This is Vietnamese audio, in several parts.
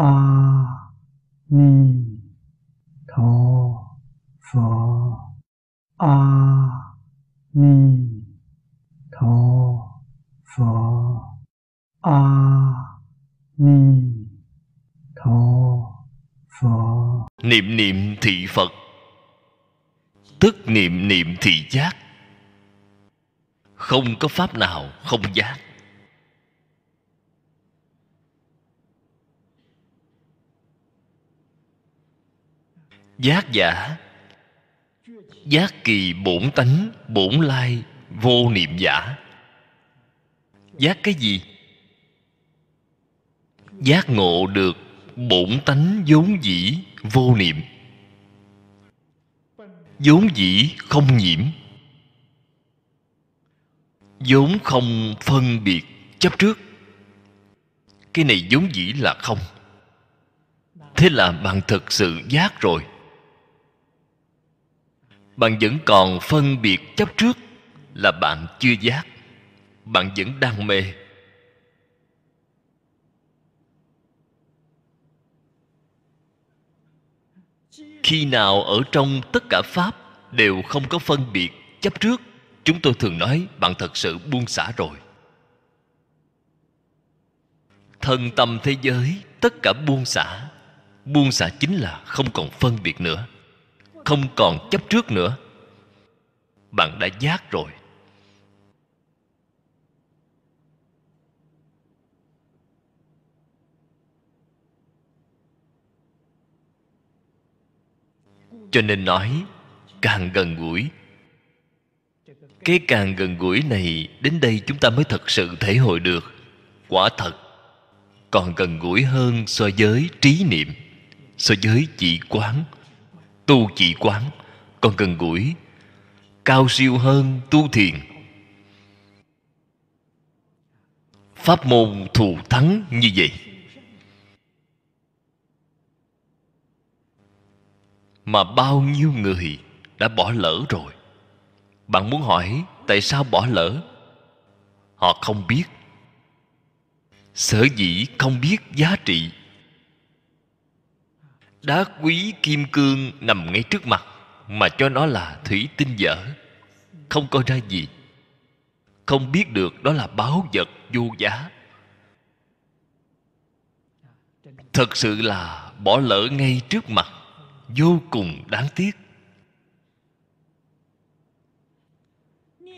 a ni tho pho a ni tho pho a ni tho pho niệm niệm thị phật tức niệm niệm thị giác không có pháp nào không giác giác giả. Giác kỳ bổn tánh, bổn lai, vô niệm giả. Giác cái gì? Giác ngộ được bổn tánh vốn dĩ, vô niệm. Vốn dĩ không nhiễm. Vốn không phân biệt chấp trước. Cái này vốn dĩ là không. Thế là bạn thực sự giác rồi bạn vẫn còn phân biệt chấp trước là bạn chưa giác. Bạn vẫn đang mê. Khi nào ở trong tất cả pháp đều không có phân biệt chấp trước, chúng tôi thường nói bạn thật sự buông xả rồi. Thân tâm thế giới tất cả buông xả. Buông xả chính là không còn phân biệt nữa không còn chấp trước nữa. Bạn đã giác rồi. Cho nên nói, càng gần gũi, cái càng gần gũi này đến đây chúng ta mới thật sự thể hội được. Quả thật, còn gần gũi hơn so với trí niệm, so với chỉ quán tu chỉ quán, còn gần gũi, cao siêu hơn tu thiền. Pháp môn thù thắng như vậy. Mà bao nhiêu người đã bỏ lỡ rồi? Bạn muốn hỏi tại sao bỏ lỡ? Họ không biết. Sở dĩ không biết giá trị đá quý kim cương nằm ngay trước mặt, mà cho nó là thủy tinh dở. Không coi ra gì. Không biết được đó là báo vật vô giá. Thật sự là bỏ lỡ ngay trước mặt, vô cùng đáng tiếc.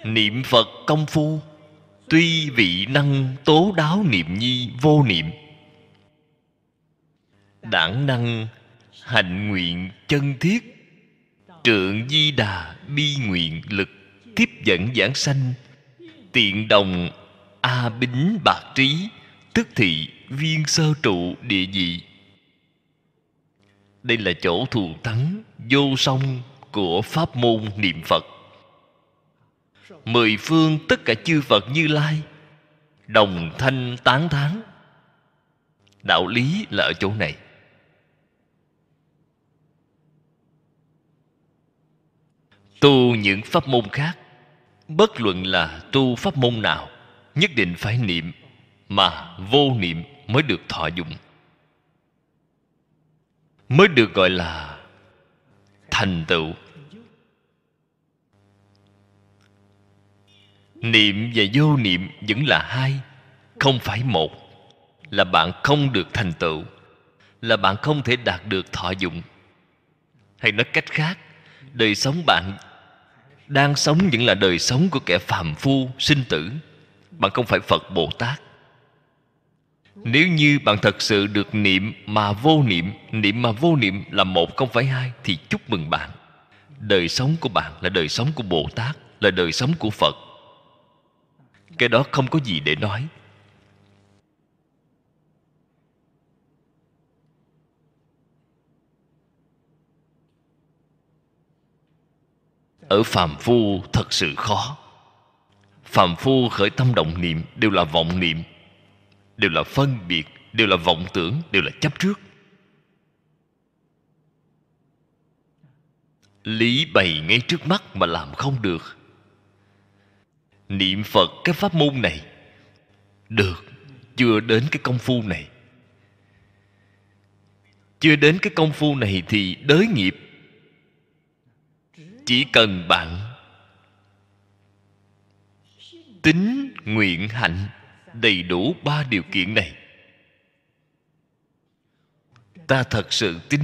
Niệm phật công phu, tuy vị năng tố đáo niệm nhi vô niệm đảng năng hạnh nguyện chân thiết. Trượng di đà bi nguyện lực tiếp dẫn giảng sanh. Tiện đồng a bính bạc trí, tức thị viên sơ trụ địa vị đây là chỗ thù thắng, vô song của pháp môn niệm phật. Mười phương tất cả chư phật như lai, đồng thanh tán thán. Đạo lý là ở chỗ này. Tu những pháp môn khác. Bất luận là tu pháp môn nào, nhất định phải niệm, mà vô niệm mới được thọ dụng. Mới được gọi là thành tựu. Niệm và vô niệm vẫn là hai, không phải một. Là bạn không được thành tựu, là bạn không thể đạt được thọ dụng. Hay nói cách khác, đời sống bạn đang sống vẫn là đời sống của kẻ phàm phu, sinh tử. Bạn không phải phật bồ tát. Nếu như bạn thật sự được niệm mà vô niệm niệm mà vô niệm là một không phải hai, thì chúc mừng bạn. Đời sống của bạn là đời sống của bồ tát, là đời sống của phật. Cái đó không có gì để nói. Ở phàm phu thật sự khó. Phàm phu khởi tâm động niệm đều là vọng niệm, đều là phân biệt, đều là vọng tưởng, đều là chấp trước. Lý bày ngay trước mắt mà làm không được. Niệm phật cái pháp môn này được, chưa đến cái công phu này. Chưa đến cái công phu này thì đới nghiệp chỉ cần bạn. Tính nguyện hạnh đầy đủ ba điều kiện này. Ta thật sự tin.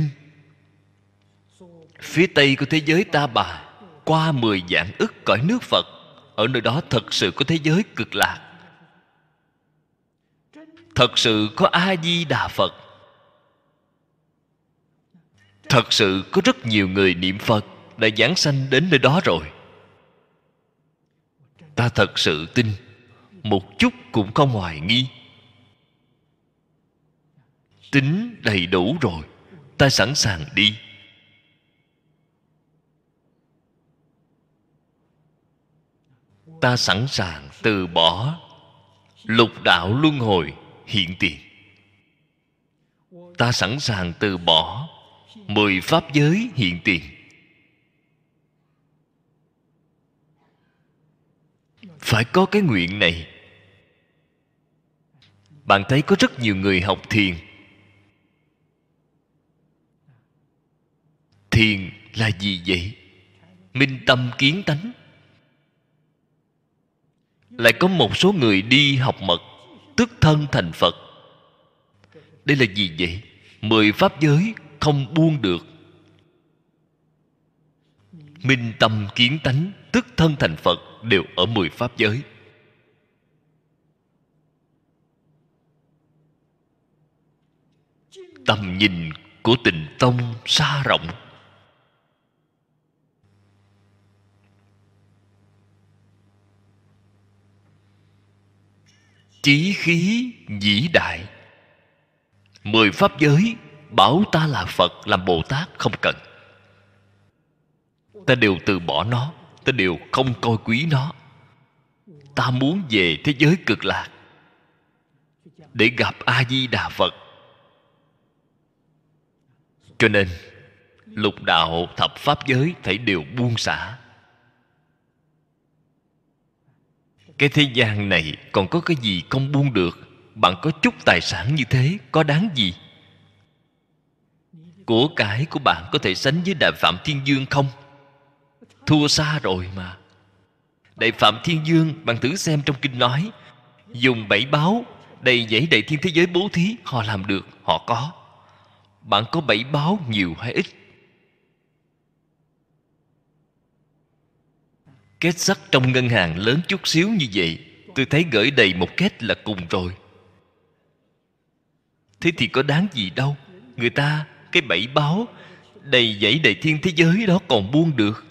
Phía tây của thế giới ta bà, qua mười dạng ức cõi nước phật, ở nơi đó thật sự có thế giới cực lạc. Thật sự có a di đà phật. Thật sự có rất nhiều người niệm phật đã giáng sanh đến nơi đó rồi. Ta thật sự tin, một chút cũng không hoài nghi. Tính đầy đủ rồi, ta sẵn sàng đi. Ta sẵn sàng từ bỏ lục đạo luân hồi hiện tiền. Ta sẵn sàng từ bỏ mười pháp giới hiện tiền. Phải có cái nguyện này. Bạn thấy có rất nhiều người học thiền. Thiền là gì vậy? Minh tâm kiến tánh. Lại có một số người đi học mật tức thân thành phật. Đây là gì vậy? Mười pháp giới không buông được. Minh tâm kiến tánh tức thân thành phật đều ở mười pháp giới. Tầm nhìn của tình tông xa rộng. Chí khí vĩ đại. Mười pháp giới bảo ta là phật, làm bồ tát không cần. Ta đều từ bỏ nó ta đều không coi quý nó. Ta muốn về thế giới cực lạc để gặp a di đà phật. Cho nên, lục đạo thập pháp giới phải đều buông xả. Cái thế gian này còn có cái gì không buông được? Bạn có chút tài sản như thế, có đáng gì? Của cải của bạn có thể sánh với đại phạm thiên dương không? Thua xa rồi mà. Đại phạm thiên dương bạn thử xem trong kinh nói, dùng bảy báo, đầy dãy đầy thiên thế giới bố thí, họ làm được, họ có. Bạn có bảy báo nhiều hay ít? Kết sắt trong ngân hàng lớn chút xíu như vậy, tôi thấy gửi đầy một kết là cùng rồi. Thế thì có đáng gì đâu, người ta, cái bảy báo, đầy dãy đầy thiên thế giới đó còn buông được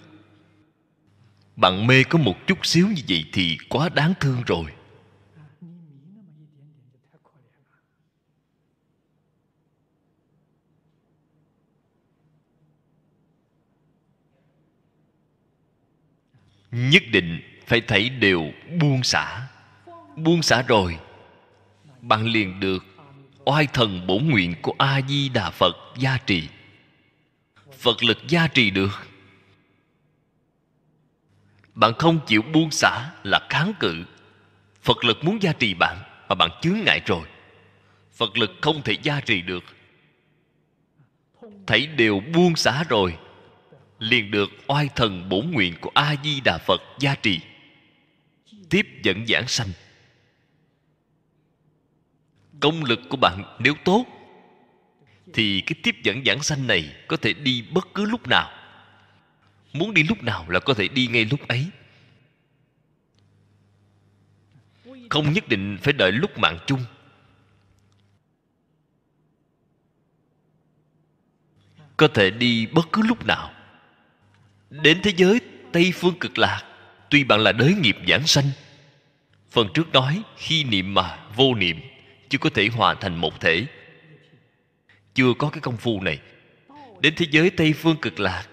bạn mê có một chút xíu như vậy thì quá đáng thương rồi. Nhất định phải thấy đều buông xả. Buông xả rồi, bạn liền được oai thần bổn nguyện của a di đà phật gia trì. Phật lực gia trì được bạn không chịu buông xả là kháng cự. Phật lực muốn gia trì bạn mà bạn chướng ngại rồi. Phật lực không thể gia trì được. Thấy đều buông xả rồi, liền được oai thần bổn nguyện của a di đà phật gia trì. Tiếp dẫn giảng sanh. Công lực của bạn nếu tốt, thì cái tiếp dẫn giảng sanh này có thể đi bất cứ lúc nào muốn đi lúc nào là có thể đi ngay lúc ấy. Không nhất định phải đợi lúc mạng chung. Có thể đi bất cứ lúc nào. Đến thế giới tây phương cực lạc, tuy bạn là đới nghiệp giảng sanh, phần trước nói khi niệm mà vô niệm, chưa có thể hòa thành một thể. Chưa có cái công phu này. Đến thế giới tây phương cực lạc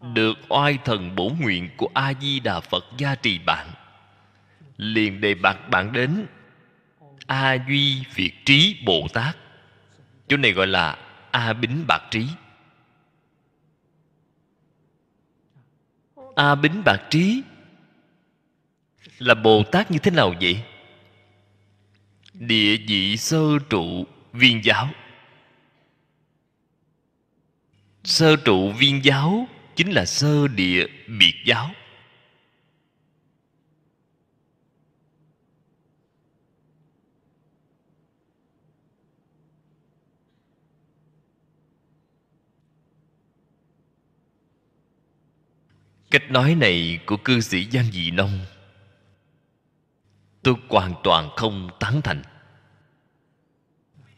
được oai thần bổ nguyện của a di đà phật gia trì bạn. Liền đề bạc bạn đến a duy việt trí bồ tát. Chỗ này gọi là a bính bạc trí. A bính bạc trí là bồ tát như thế nào vậy? Địa vị sơ trụ viên giáo. Sơ trụ viên giáo chính là sơ địa biệt giáo. Cách nói này của cư sĩ giang dị nông, tôi hoàn toàn không tán thành.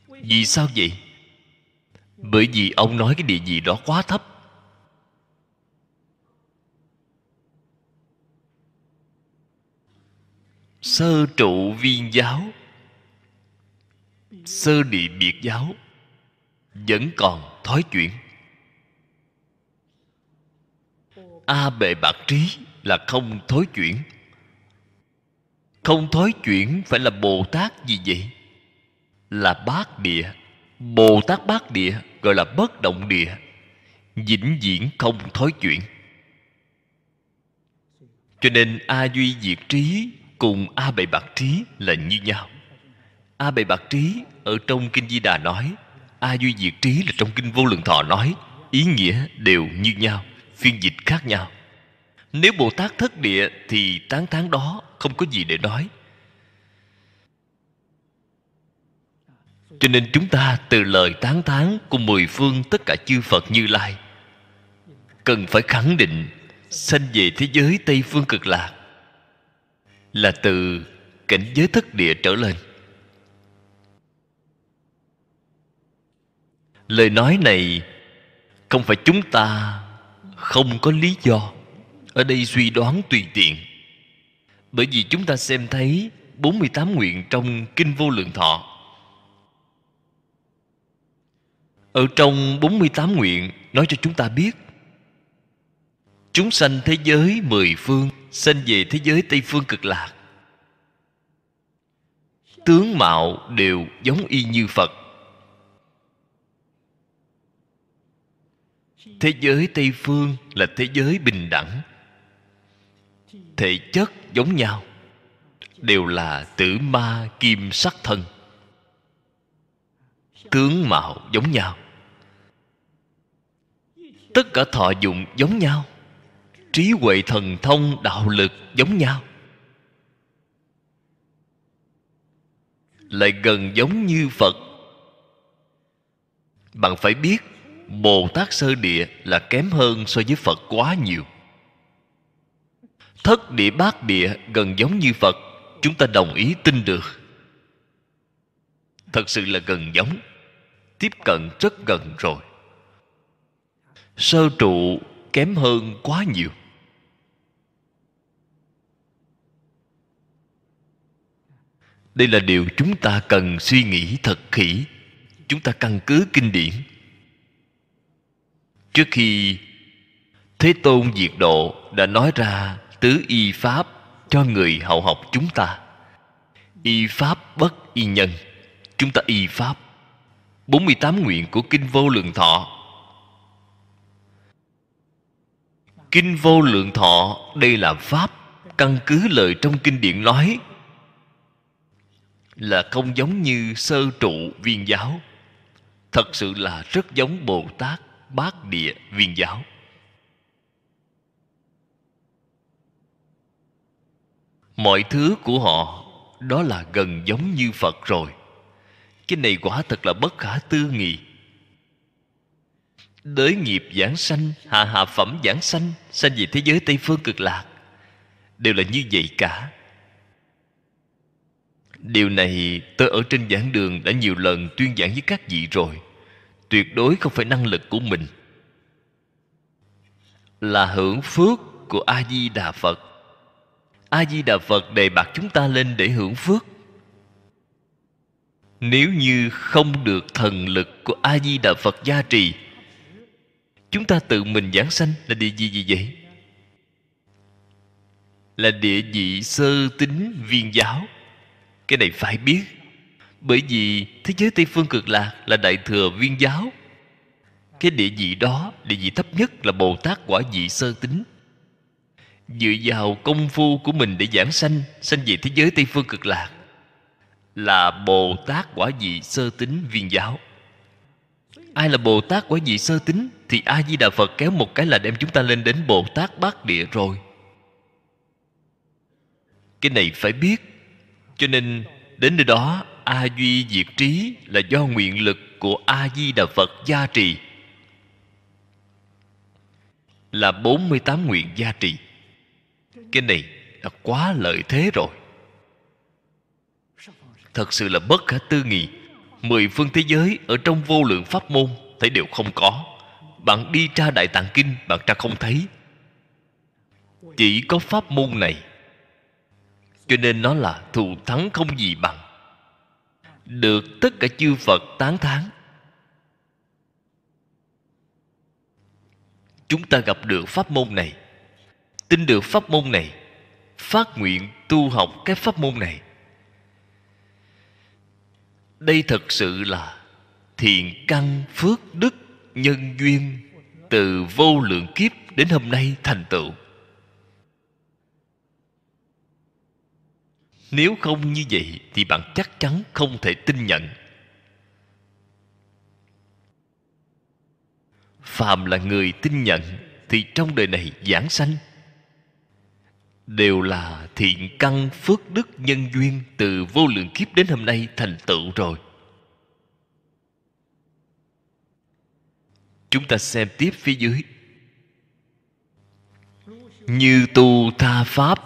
Vì sao vậy? Bởi vì ông nói cái địa vị đó quá thấp. Sơ trụ viên giáo. Sơ địa biệt giáo. Vẫn còn thói chuyển. A bệ bạc trí là không thối chuyển. Không thối chuyển phải là bồ tát gì vậy? Là bát địa. Bồ tát bát địa gọi là bất động địa. Vĩnh viễn không thối chuyển. Cho nên a duy diệt trí cùng a bệ bạc trí là như nhau. A bệ bạc trí ở trong kinh di đà nói, a duy diệt trí là trong kinh vô lượng thọ nói, ý nghĩa đều như nhau, phiên dịch khác nhau. Nếu bồ tát thất địa thì tán tháng đó không có gì để nói. Cho nên chúng ta từ lời tán thán của mười phương tất cả chư phật như lai, cần phải khẳng định sanh về thế giới tây phương cực lạc là từ cảnh giới thất địa trở lên. Lời nói này không phải chúng ta không có lý do, ở đây suy đoán tùy tiện. Bởi vì chúng ta xem thấy 48 nguyện trong Kinh Vô Lượng Thọ. Ở trong 48 nguyện, nói cho chúng ta biết Chúng sanh thế giới mười phương, Sanh về thế giới Tây Phương cực lạc. Tướng mạo đều giống y như Phật. Thế giới Tây Phương là thế giới bình đẳng. Thể chất giống nhau, Đều là tử ma kim sắc thân. Tướng mạo giống nhau. Tất cả thọ dụng giống nhau trí huệ thần thông, đạo lực giống nhau. Lại gần giống như phật. Bạn phải biết, bồ tát sơ địa là kém hơn so với phật quá nhiều. Thất địa bát địa gần giống như phật, chúng ta đồng ý tin được. Thật sự là gần giống, tiếp cận rất gần rồi. Sơ trụ kém hơn quá nhiều. Đây là điều chúng ta cần suy nghĩ thật kỹ. Chúng ta căn cứ kinh điển. Trước khi thế tôn diệt độ đã nói ra tứ y pháp cho người hậu học chúng ta. Y pháp bất y nhân. Chúng ta y pháp. 48 nguyện của kinh vô lượng thọ. Kinh vô lượng thọ, đây là pháp căn cứ lời trong kinh điển nói là không giống như sơ trụ viên giáo. Thật sự là rất giống bồ tát bát địa viên giáo. Mọi thứ của họ đó là gần giống như phật rồi. Cái này quả thật là bất khả tư nghị. Đới nghiệp giảng sanh, Hạ hạ phẩm giảng sanh Sanh về thế giới Tây Phương cực lạc, Đều là như vậy cả. Điều này tôi ở trên giảng đường đã nhiều lần tuyên giảng với các vị rồi. Tuyệt đối không phải năng lực của mình. Là hưởng phước của A-di-đà Phật. A-di-đà Phật đề bạc chúng ta lên để hưởng phước. Nếu như không được thần lực của A-di-đà Phật gia trì, chúng ta tự mình giảng sanh là địa vị gì vậy? Là địa vị sơ tính viên giáo cái này phải biết. Bởi vì thế giới tây phương cực lạc là đại thừa viên giáo. Cái địa vị đó, địa vị thấp nhất là bồ tát quả vị sơ tính dựa vào công phu của mình để giảng sanh sanh về thế giới tây phương cực lạc, là bồ tát quả vị sơ tính viên giáo. Ai là bồ tát quả vị sơ tính thì a di đà phật kéo một cái là đem chúng ta lên đến bồ tát bát địa rồi. Cái này phải biết cho nên, đến nơi đó a duy diệt trí là do nguyện lực của a di đà phật gia trì. Là 48 nguyện gia trì. Cái này là quá lợi thế rồi. Thật sự là bất khả tư nghị. Mười phương thế giới ở trong vô lượng pháp môn, thấy đều không có. Bạn đi tra đại tạng kinh, bạn tra không thấy. Chỉ có pháp môn này cho nên nó là thù thắng không gì bằng. Được tất cả chư phật tán thán. Chúng ta gặp được pháp môn này. Tin được pháp môn này. Phát nguyện tu học cái pháp môn này. Đây thật sự là thiện căn phước đức nhân duyên từ vô lượng kiếp đến hôm nay thành tựu. Nếu không như vậy thì bạn chắc chắn không thể tin nhận. Phàm là người tin nhận thì trong đời này giảng sanh đều là thiện căn phước đức nhân duyên từ vô lượng kiếp đến hôm nay thành tựu rồi. Chúng ta xem tiếp phía dưới. Như tu tha pháp,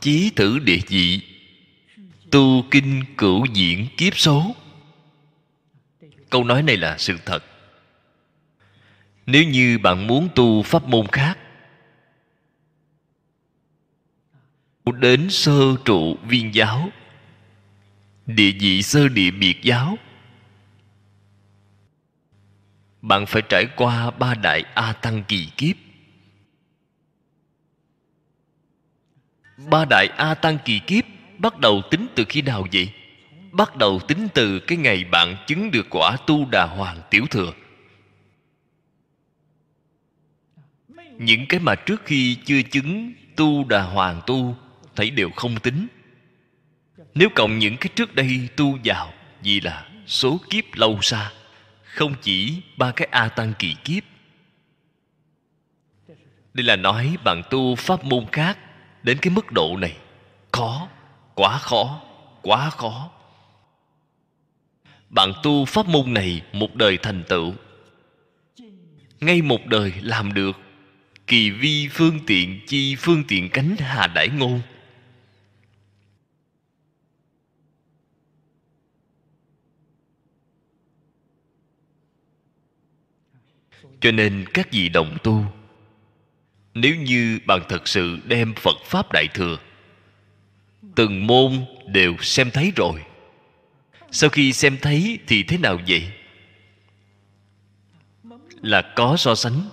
chí tử địa dị tu kinh cửu diễn kiếp số. Câu nói này là sự thật. Nếu như bạn muốn tu pháp môn khác đến sơ trụ viên giáo, địa vị sơ địa biệt giáo, bạn phải trải qua ba đại a tăng kỳ kiếp. Ba đại a tăng kỳ kiếp bắt đầu tính từ khi nào vậy? Bắt đầu tính từ cái ngày bạn chứng được quả tu đà hoàng tiểu thừa. Những cái mà trước khi chưa chứng tu đà hoàng tu, thấy đều không tính. Nếu cộng những cái trước đây tu vào, vì là số kiếp lâu xa, không chỉ ba cái a tăng kỳ kiếp. Đây là nói bạn tu pháp môn khác đến cái mức độ này, khó quá khó quá khó. Bạn tu pháp môn này một đời thành tựu. Ngay một đời làm được, kỳ vi phương tiện chi phương tiện cánh hà đại ngôn. Cho nên các vị đồng tu, nếu như bạn thật sự đem phật pháp đại thừa từng môn đều xem thấy rồi. Sau khi xem thấy thì thế nào vậy? Là có so sánh.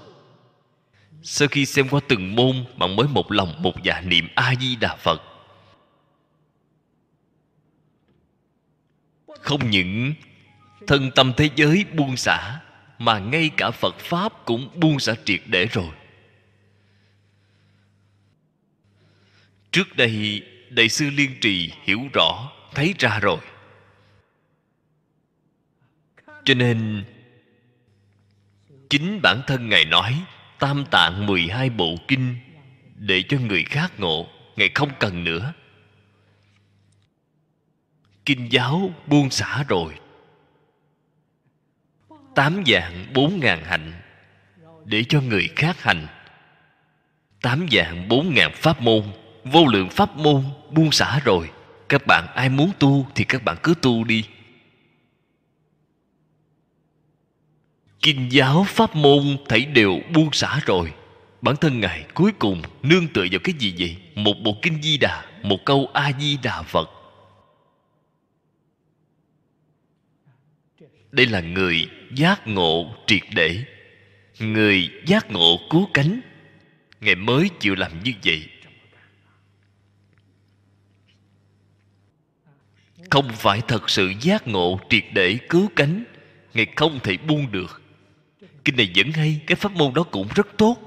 Sau khi xem qua từng môn bạn mới một lòng một dạ niệm a di đà phật. Không những thân tâm thế giới buông xả, mà ngay cả phật pháp cũng buông xả triệt để rồi. Trước đây đại sư liên trì hiểu rõ, thấy ra rồi. Cho nên, chính bản thân ngài nói, tam tạng 12 bộ kinh, để cho người khác ngộ, ngài không cần nữa. Kinh giáo buông xả rồi. Tám dạng bốn ngàn hạnh, để cho người khác hành. Tám dạng bốn ngàn pháp môn vô lượng pháp môn buông xả rồi. Các bạn ai muốn tu thì các bạn cứ tu đi. Kinh giáo pháp môn thảy đều buông xả rồi. Bản thân ngài cuối cùng nương tựa vào cái gì vậy? Một bộ kinh di đà, một câu a di đà phật. Đây là người giác ngộ triệt để. Người giác ngộ cứu cánh. Ngài mới chịu làm như vậy. Không phải thật sự giác ngộ triệt để cứu cánh, ngài không thể buông được. Kinh này vẫn hay, cái pháp môn đó cũng rất tốt.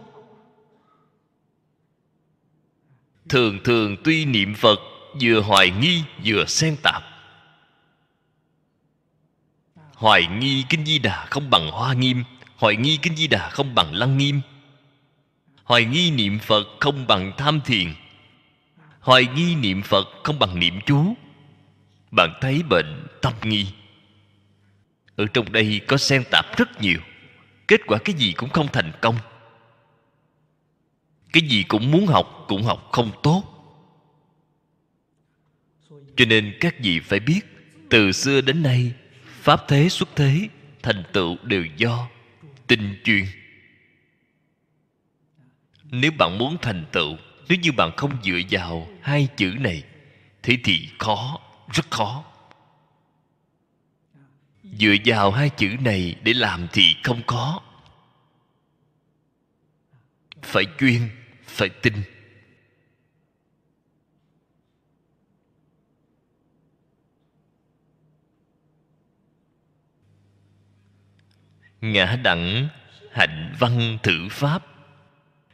Thường thường tuy niệm phật, vừa hoài nghi, vừa xen tạp. Hoài nghi kinh di đà không bằng hoa nghiêm, hoài nghi kinh di đà không bằng lăng nghiêm. Hoài nghi niệm phật không bằng tham thiền, hoài nghi niệm phật không bằng niệm chú bạn thấy bệnh tâm nghi. Ở trong đây có xen tạp rất nhiều. Kết quả cái gì cũng không thành công. Cái gì cũng muốn học, cũng học không tốt. Cho nên các vị phải biết, từ xưa đến nay, pháp thế xuất thế, thành tựu đều do tinh chuyên. Nếu bạn muốn thành tựu, nếu như bạn không dựa vào hai chữ này, thế thì khó rất khó. Dựa vào hai chữ này để làm thì không có. Phải chuyên, phải tin. Ngã đẳng hạnh văn thử pháp,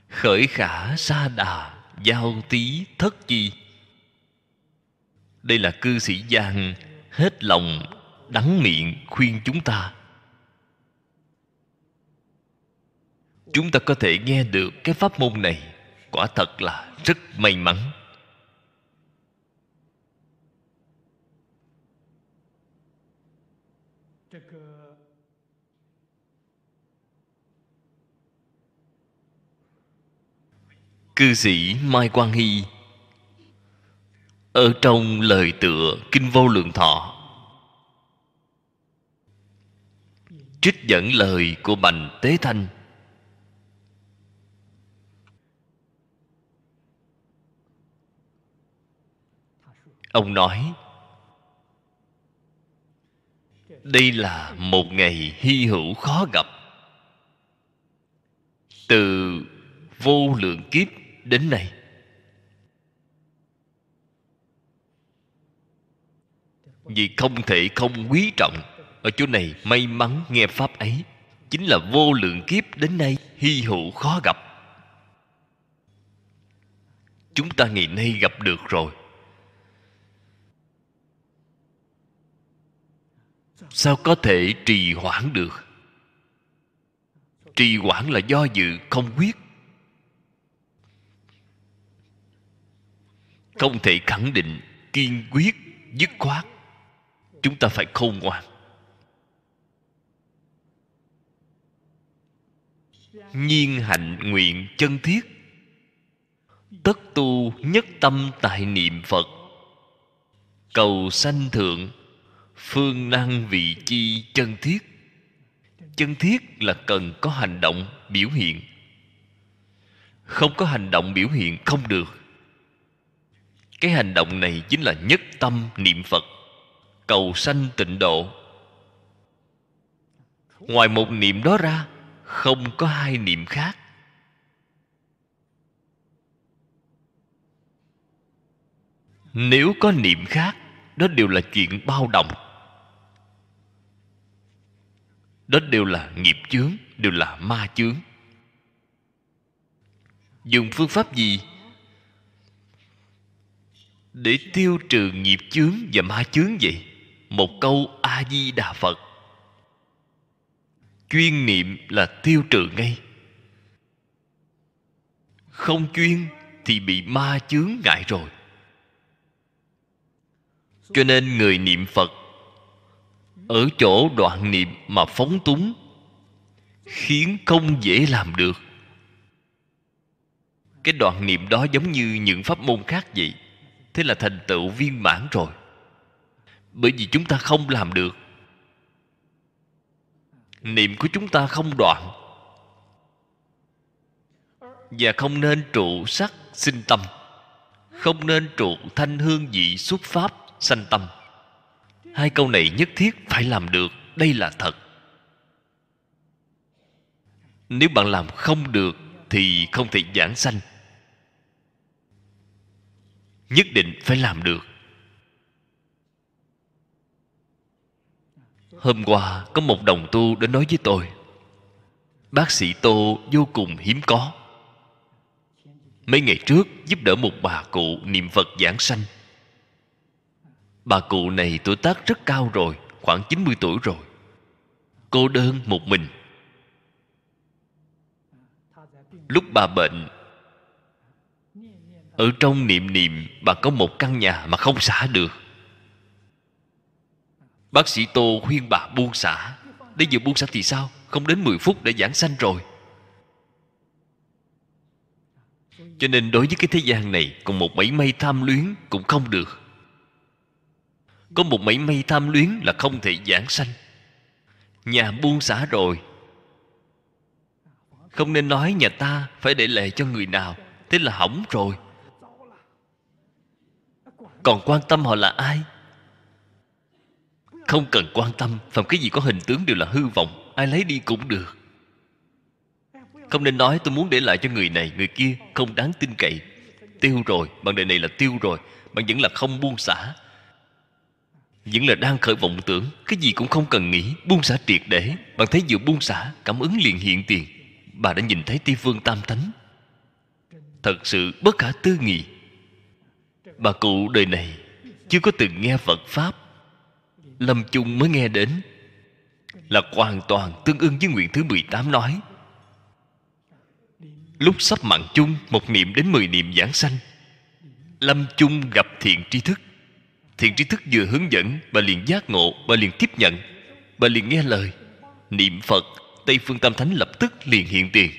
khởi khả sa đà giao tí thất chi đây là cư sĩ giang, hết lòng đắng miệng khuyên chúng ta. Chúng ta có thể nghe được cái pháp môn này, quả thật là rất may mắn. Cư sĩ mai quang hy ở trong lời tựa kinh vô lượng thọ, trích dẫn lời của bành tế thanh. Ông nói, đây là một ngày hy hữu khó gặp. Từ vô lượng kiếp đến nay vì không thể không quý trọng. Ở chỗ này may mắn nghe pháp ấy. Chính là vô lượng kiếp đến nay, hy hữu khó gặp. Chúng ta ngày nay gặp được rồi. Sao có thể trì hoãn được? Trì hoãn là do dự, không quyết. Không thể khẳng định kiên quyết, dứt khoát chúng ta phải khôn ngoan. Nhiên hạnh nguyện chân thiết, tất tu nhất tâm tại niệm phật. Cầu sanh thượng, phương năng vị chi chân thiết. Chân thiết là cần có hành động biểu hiện. Không có hành động biểu hiện không được. Cái hành động này chính là nhất tâm niệm phật cầu sanh tịnh độ. Ngoài một niệm đó ra, không có hai niệm khác. Nếu có niệm khác, đó đều là chuyện bao đồng. Đó đều là nghiệp chướng, đều là ma chướng. Dùng phương pháp gì? Để tiêu trừ nghiệp chướng và ma chướng vậy? Một câu a di đà phật. Chuyên niệm là tiêu trừ ngay. Không chuyên thì bị ma chướng ngại rồi. Cho nên người niệm phật, ở chỗ đoạn niệm mà phóng túng, khiến không dễ làm được. Cái đoạn niệm đó giống như những pháp môn khác vậy, thế là thành tựu viên mãn rồi bởi vì chúng ta không làm được. Niệm của chúng ta không đoạn. Và không nên trụ sắc sinh tâm. Không nên trụ thanh hương vị xuất pháp sanh tâm. Hai câu này nhất thiết phải làm được. Đây là thật. Nếu bạn làm không được thì không thể giảng sanh. Nhất định phải làm được. Hôm qua có một đồng tu đến nói với tôi, bác sĩ tô vô cùng hiếm có. Mấy ngày trước giúp đỡ một bà cụ niệm phật giảng sanh. Bà cụ này tuổi tác rất cao rồi, khoảng 90 tuổi rồi. Cô đơn một mình. Lúc bà bệnh, ở trong niệm niệm bà có một căn nhà mà không xả được bác sĩ tô khuyên bà buông xả. Để vừa buông xả thì sao? Không đến 10 phút đã giảng sanh rồi. Cho nên đối với cái thế gian này, còn một mảy may tham luyến cũng không được. Có một mảy may tham luyến là không thể giảng sanh. Nhà buông xả rồi. Không nên nói nhà ta phải để lệ cho người nào, thế là hỏng rồi. Còn quan tâm họ là ai? Không cần quan tâm phạm cái gì có hình tướng đều là hư vọng, ai lấy đi cũng được. Không nên nói tôi muốn để lại cho người này, người kia không đáng tin cậy. Tiêu rồi bạn đề này là tiêu rồi bạn vẫn là không buông xả. Vẫn là đang khởi vọng tưởng, cái gì cũng không cần nghĩ, buông xả triệt để. Bạn thấy vừa buông xả, cảm ứng liền hiện tiền. Bà đã nhìn thấy tây phương tam thánh. Thật sự bất khả tư nghị. Bà cụ đời này chưa có từng nghe phật pháp lâm chung mới nghe đến. Là hoàn toàn tương ưng với nguyện thứ 18 nói. Lúc sắp mạng chung, một niệm đến mười niệm giảng sanh. Lâm chung gặp thiện tri thức. Thiện tri thức vừa hướng dẫn, bà liền giác ngộ, bà liền tiếp nhận. Bà liền nghe lời. Niệm phật, tây phương tam thánh lập tức liền hiện tiền.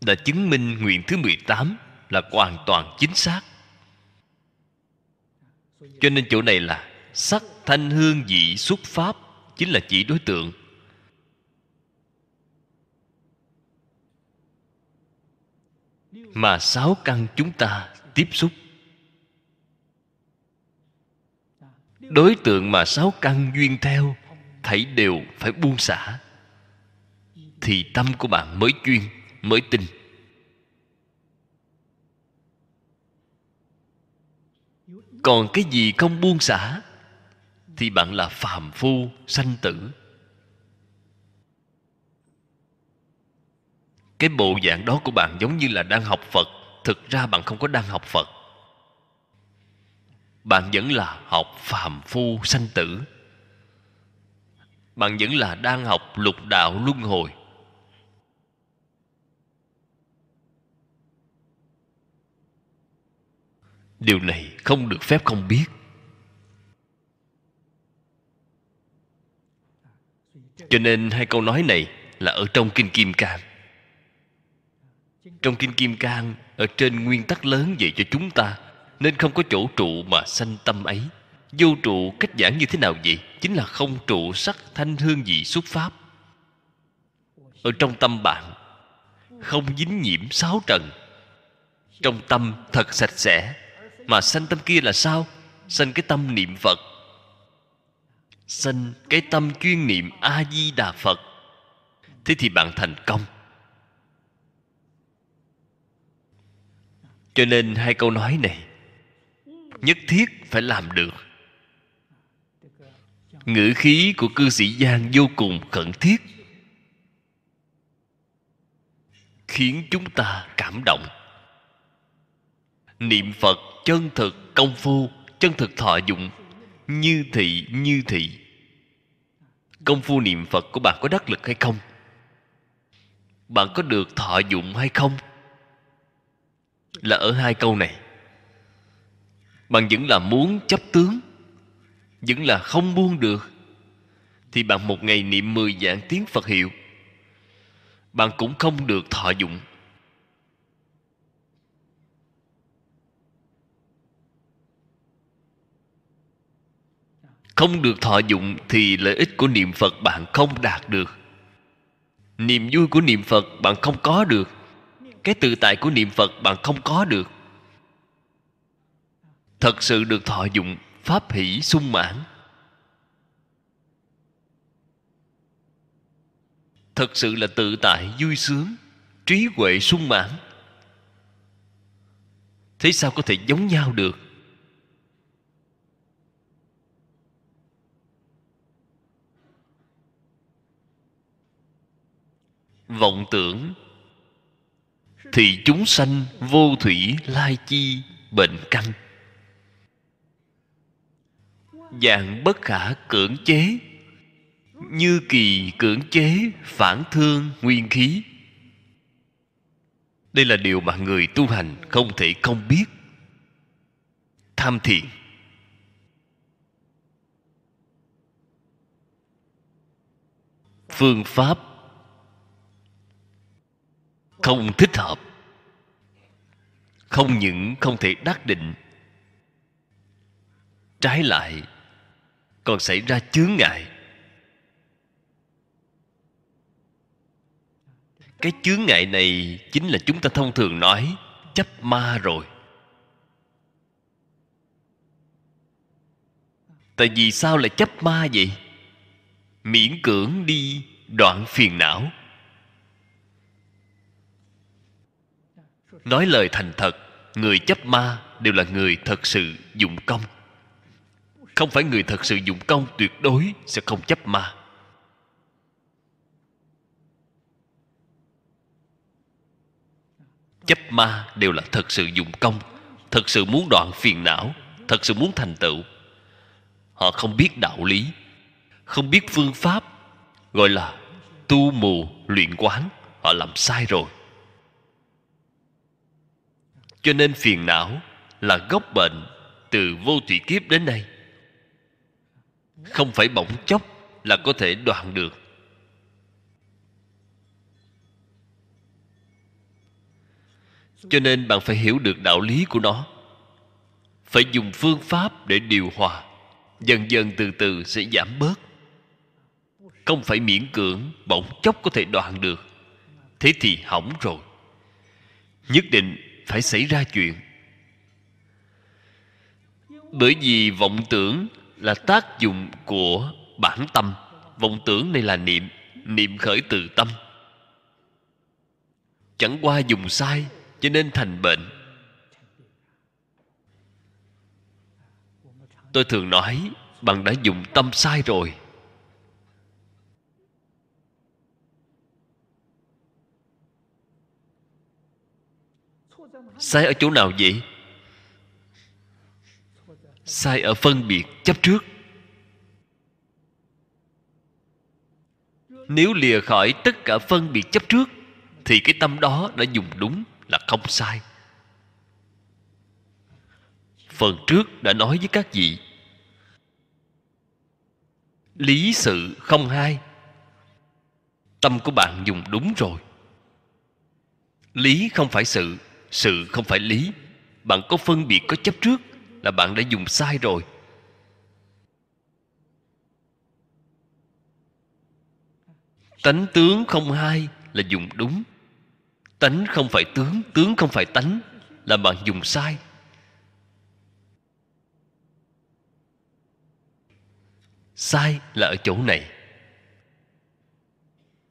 Đã chứng minh nguyện thứ 18 là hoàn toàn chính xác cho nên chỗ này là sắc thanh hương vị xuất pháp, chính là chỉ đối tượng. Mà sáu căn chúng ta tiếp xúc. Đối tượng mà sáu căn duyên theo, thảy đều phải buông xả. Thì tâm của bạn mới chuyên mới tin còn cái gì không buông xả, thì bạn là phàm phu, sanh tử. Cái bộ dạng đó của bạn giống như là đang học phật, thực ra bạn không có đang học phật. Bạn vẫn là học phàm phu, sanh tử. Bạn vẫn là đang học lục đạo luân hồi. Điều này không được phép không biết. Cho nên hai câu nói này là ở trong kinh kim cang. Trong kinh kim cang, ở trên nguyên tắc lớn dạy cho chúng ta, nên không có chỗ trụ mà sanh tâm ấy. Vô trụ cách giảng như thế nào vậy? Chính là không trụ sắc thanh hương vị xuất pháp. Ở trong tâm bạn, không dính nhiễm sáu trần. Trong tâm thật sạch sẽ mà sanh tâm kia là sao? Sanh cái tâm niệm phật. Sanh cái tâm chuyên niệm a di đà phật. Thế thì bạn thành công. Cho nên hai câu nói này, nhất thiết phải làm được. Ngữ khí của cư sĩ giang vô cùng khẩn thiết, khiến chúng ta cảm động niệm phật chân thực công phu, chân thực thọ dụng, như thị như thị. Công phu niệm phật của bạn có đắc lực hay không? Bạn có được thọ dụng hay không? Là ở hai câu này. Bạn vẫn là muốn chấp tướng, vẫn là không buông được, thì bạn một ngày niệm mười dạng tiếng phật hiệu, bạn cũng không được thọ dụng. Không được thọ dụng thì lợi ích của niệm phật bạn không đạt được. Niềm vui của niệm phật bạn không có được. Cái tự tại của niệm phật bạn không có được. Thật sự được thọ dụng, pháp hỷ sung mãn. Thật sự là tự tại, vui sướng, trí huệ sung mãn. Thế sao có thể giống nhau được? Vọng tưởng, thì chúng sanh vô thủy lai chi bệnh căn. Dạng bất khả cưỡng chế, như kỳ cưỡng chế phản thương nguyên khí. Đây là điều mà người tu hành không thể không biết. Tham thiền phương pháp không thích hợp, không những không thể đắc định. Trái lại, còn xảy ra chướng ngại. Cái chướng ngại này chính là chúng ta thông thường nói chấp ma rồi. Tại vì sao lại chấp ma vậy? Miễn cưỡng đi đoạn phiền não. Nói lời thành thật, người chấp ma đều là người thật sự dụng công. Không phải người thật sự dụng công, tuyệt đối sẽ không chấp ma. Chấp ma đều là thật sự dụng công, thật sự muốn đoạn phiền não, thật sự muốn thành tựu. Họ không biết đạo lý, không biết phương pháp, gọi là tu mù luyện quán, họ làm sai rồi cho nên phiền não là gốc bệnh từ vô thủy kiếp đến nay. Không phải bỗng chốc là có thể đoạn được. Cho nên bạn phải hiểu được đạo lý của nó. Phải dùng phương pháp để điều hòa. Dần dần từ từ sẽ giảm bớt. Không phải miễn cưỡng, bỗng chốc có thể đoạn được. Thế thì hỏng rồi. Nhất định phải xảy ra chuyện. Bởi vì vọng tưởng là tác dụng của bản tâm. Vọng tưởng này là niệm niệm khởi từ tâm. Chẳng qua dùng sai cho nên thành bệnh. Tôi thường nói, bạn đã dùng tâm sai rồi. Sai ở chỗ nào vậy? Sai ở phân biệt chấp trước. Nếu lìa khỏi tất cả phân biệt chấp trước, thì cái tâm đó đã dùng đúng là không sai. Phần trước đã nói với các vị, lý sự không hai. Tâm của bạn dùng đúng rồi. Lý không phải sự sự không phải lý. Bạn có phân biệt có chấp trước là bạn đã dùng sai rồi. Tánh tướng không hai là dùng đúng. Tánh không phải tướng tướng không phải tánh là bạn dùng sai. Sai là ở chỗ này.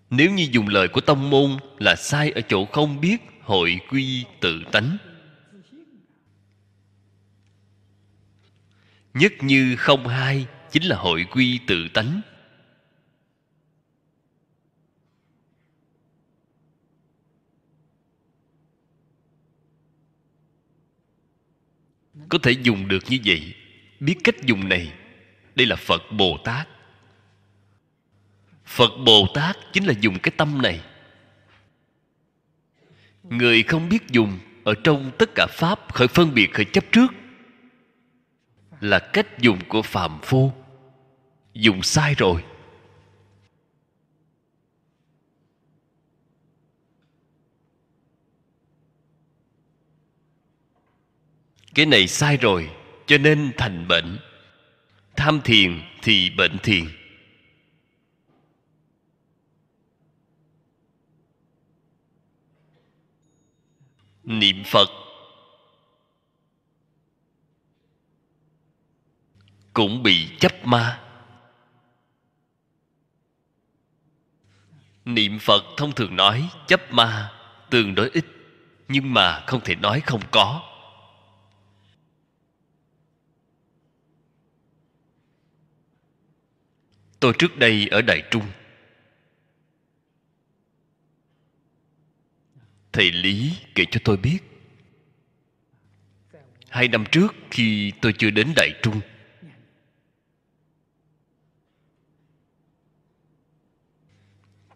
Nếu như dùng lời của tông môn là sai ở chỗ không biết hội quy tự tánh. Nhất như không hai chính là hội quy tự tánh. Có thể dùng được như vậy, biết cách dùng này. Đây là phật bồ tát. Phật bồ tát chính là dùng cái tâm này người không biết dùng ở trong tất cả pháp khởi phân biệt khởi chấp trước là cách dùng của phàm phu. Dùng sai rồi. Cái này sai rồi, cho nên thành bệnh. Tham thiền thì bệnh thiền. Niệm phật. Cũng bị chấp ma. Niệm phật thông thường nói chấp ma tương đối ít, nhưng mà không thể nói không có. Tôi trước đây ở đại trung thầy lý kể cho tôi biết. Hai năm trước khi tôi chưa đến đại trung,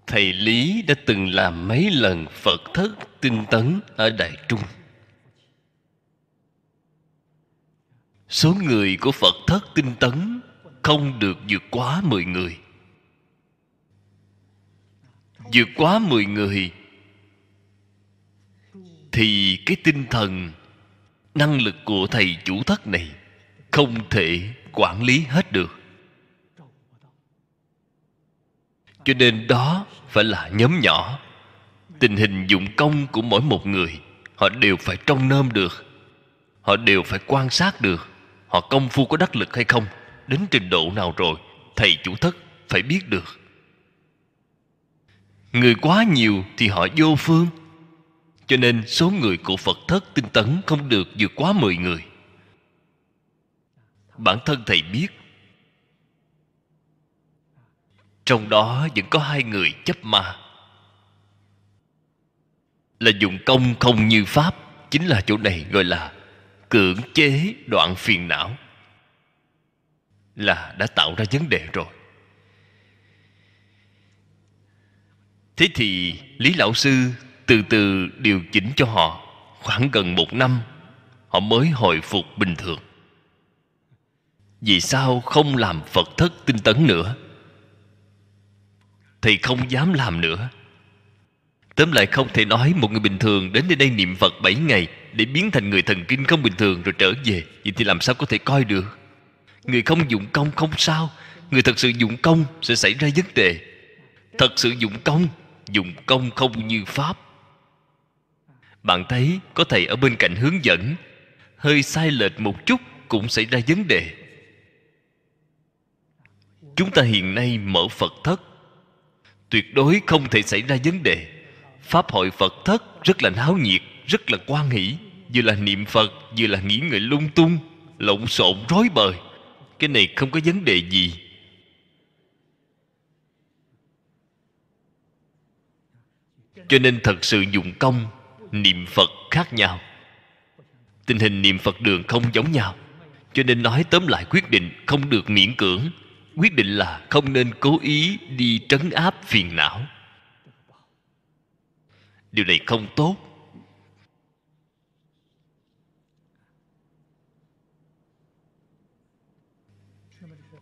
thầy lý đã từng làm mấy lần phật thất tinh tấn ở đại trung. Số người của phật thất tinh tấn không được vượt quá 10 người. Vượt quá 10 người thì cái tinh thần, năng lực của thầy chủ thất này không thể quản lý hết được. Cho nên đó phải là nhóm nhỏ. Tình hình dụng công của mỗi một người, họ đều phải trông nơm được. Họ đều phải quan sát được họ công phu có đắc lực hay không. Đến trình độ nào rồi, thầy chủ thất phải biết được. Người quá nhiều thì họ vô phương cho nên số người của phật thất tinh tấn không được vượt quá 10 người. Bản thân thầy biết, trong đó vẫn có hai người chấp ma. Là dùng công không như pháp, chính là chỗ này gọi là cưỡng chế đoạn phiền não. Là đã tạo ra vấn đề rồi. Thế thì lý lão sư từ từ điều chỉnh cho họ. Khoảng gần một năm, họ mới hồi phục bình thường. Vì sao không làm phật thất tinh tấn nữa? Thì không dám làm nữa. Tóm lại không thể nói một người bình thường đến đây niệm phật 7 ngày để biến thành người thần kinh không bình thường rồi trở về. Vậy thì làm sao có thể coi được? Người không dụng công không sao. Người thật sự dụng công sẽ xảy ra vấn đề. Thật sự dụng công dụng công không như pháp bạn thấy có thầy ở bên cạnh hướng dẫn. Hơi sai lệch một chút cũng xảy ra vấn đề. Chúng ta hiện nay mở phật thất. Tuyệt đối không thể xảy ra vấn đề. Pháp hội phật thất rất là náo nhiệt, rất là quan hỷ vừa là niệm phật, vừa là nghĩ người lung tung, lộn xộn, rối bời. Cái này không có vấn đề gì. Cho nên thật sự dụng công niệm phật khác nhau. Tình hình niệm phật đường không giống nhau, cho nên nói tóm lại quyết định không được miễn cưỡng. Quyết định là không nên cố ý đi trấn áp phiền não. Điều này không tốt.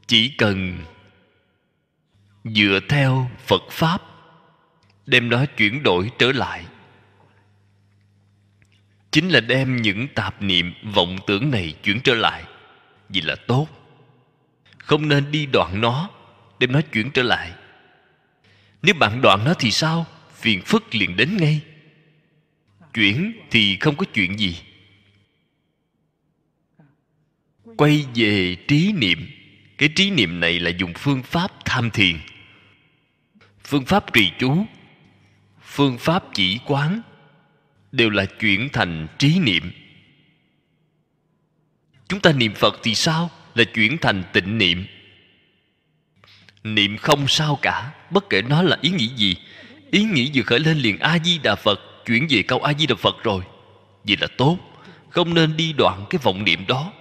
Chỉ cần dựa theo phật pháp, đem nó chuyển đổi trở lại chính là đem những tạp niệm vọng tưởng này chuyển trở lại. Vì là tốt. Không nên đi đoạn nó, đem nó chuyển trở lại. Nếu bạn đoạn nó thì sao? Phiền phức liền đến ngay. Chuyển thì không có chuyện gì. Quay về trí niệm. Cái trí niệm này là dùng phương pháp tham thiền. Phương pháp trì chú. Phương pháp chỉ quán đều là chuyển thành trí niệm. Chúng ta niệm phật thì sao? Là chuyển thành tịnh niệm. Niệm không sao cả, bất kể nó là ý nghĩ gì. Ý nghĩ vừa khởi lên liền a di đà phật, chuyển về câu a di đà phật rồi. Vậy là tốt, không nên đi đoạn cái vọng niệm đó.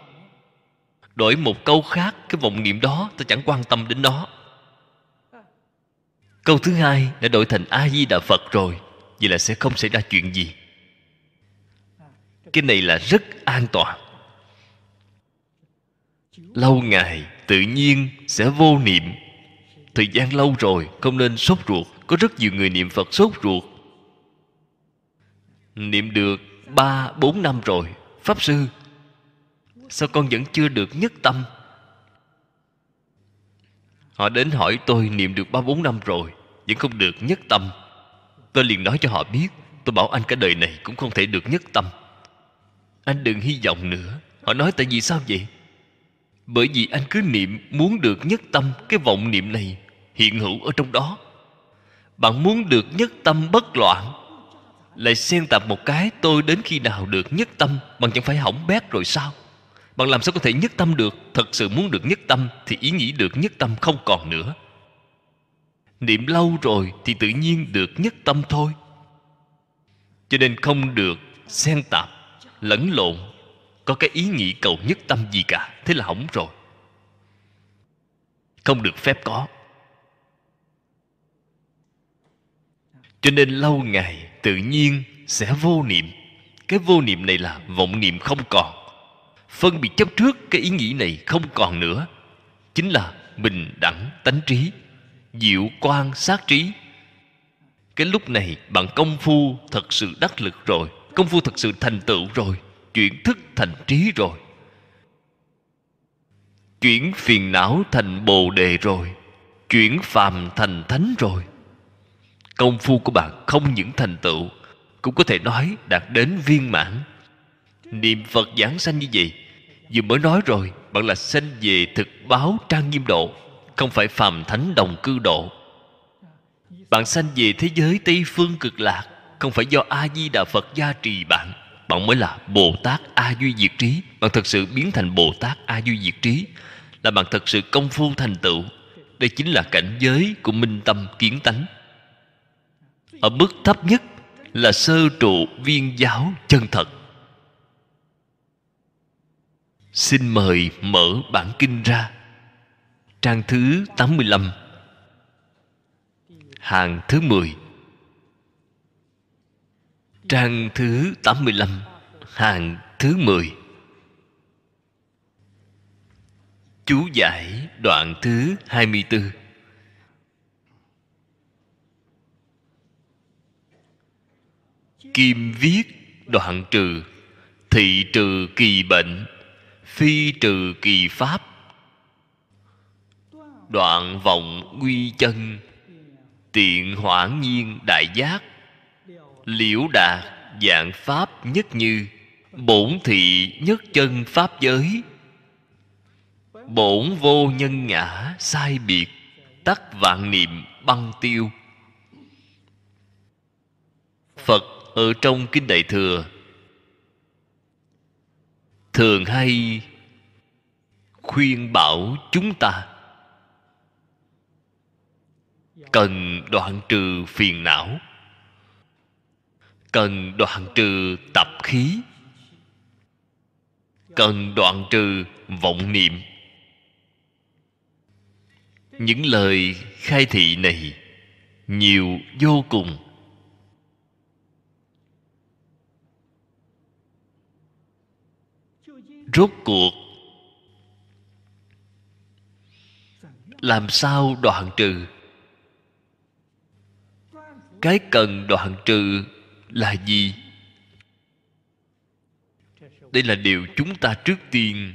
Đổi một câu khác, cái vọng niệm đó, ta chẳng quan tâm đến nó. Câu thứ hai đã đổi thành a di đà phật rồi, vậy là sẽ không xảy ra chuyện gì cái này là rất an toàn. Lâu ngày tự nhiên sẽ vô niệm. Thời gian lâu rồi không nên sốt ruột. Có rất nhiều người niệm phật sốt ruột. Niệm được ba, bốn năm rồi, pháp sư, sao con vẫn chưa được nhất tâm? Họ đến hỏi tôi niệm được ba, bốn năm rồi, vẫn không được nhất tâm. Tôi liền nói cho họ biết. Tôi bảo anh cả đời này cũng không thể được nhất tâm anh đừng hy vọng nữa. Họ nói tại vì sao vậy? Bởi vì anh cứ niệm muốn được nhất tâm cái vọng niệm này hiện hữu ở trong đó. Bạn muốn được nhất tâm bất loạn, lại xen tạp một cái tôi đến khi nào được nhất tâm, bạn chẳng phải hỏng bét rồi sao? Bạn làm sao có thể nhất tâm được? Thật sự muốn được nhất tâm thì ý nghĩ được nhất tâm không còn nữa. Niệm lâu rồi thì tự nhiên được nhất tâm thôi. Cho nên không được xen tạp lẫn lộn, có cái ý nghĩ cầu nhất tâm gì cả, thế là hỏng rồi. Không được phép có. Cho nên lâu ngày tự nhiên sẽ vô niệm. Cái vô niệm này là vọng niệm không còn. Phân biệt chấp trước cái ý nghĩ này không còn nữa, chính là bình đẳng tánh trí, diệu quan sát trí. Cái lúc này bạn công phu thật sự đắc lực rồi công phu thật sự thành tựu rồi, chuyển thức thành trí rồi. Chuyển phiền não thành bồ đề rồi, chuyển phàm thành thánh rồi. Công phu của bạn không những thành tựu, cũng có thể nói đạt đến viên mãn. Niệm phật giảng sanh như vậy, vừa mới nói rồi, bạn là sanh về thực báo trang nghiêm độ, không phải phàm thánh đồng cư độ. Bạn sanh về thế giới tây phương cực lạc không phải do a di đà phật gia trì bạn bạn mới là bồ tát a duy diệt trí. Bạn thật sự biến thành bồ tát a duy diệt trí là bạn thật sự công phu thành tựu. Đây chính là cảnh giới của minh tâm kiến tánh. Ở mức thấp nhất là sơ trụ viên giáo chân thật. Xin mời mở bản kinh ra. Trang thứ 85 Hàng thứ 10 Trang thứ 85 Hàng thứ 10 Chú giải đoạn thứ 24 Kim viết đoạn trừ, Thị trừ kỳ bệnh, Phi trừ kỳ pháp. Đoạn vọng quy chân, Tiện hoãn nhiên đại giác. Liễu đạt dạng pháp nhất như, Bổn thị nhất chân pháp giới. Bổn vô nhân ngã sai biệt, Tắc vạn niệm băng tiêu. Phật ở trong Kinh Đại Thừa. Thường hay khuyên bảo chúng ta, Cần đoạn trừ phiền não. Cần đoạn trừ tập khí. Cần đoạn trừ vọng niệm. Những lời khai thị này nhiều vô cùng. Rốt cuộc, làm sao đoạn trừ? Cái cần đoạn trừ là gì? Đây là điều chúng ta trước tiên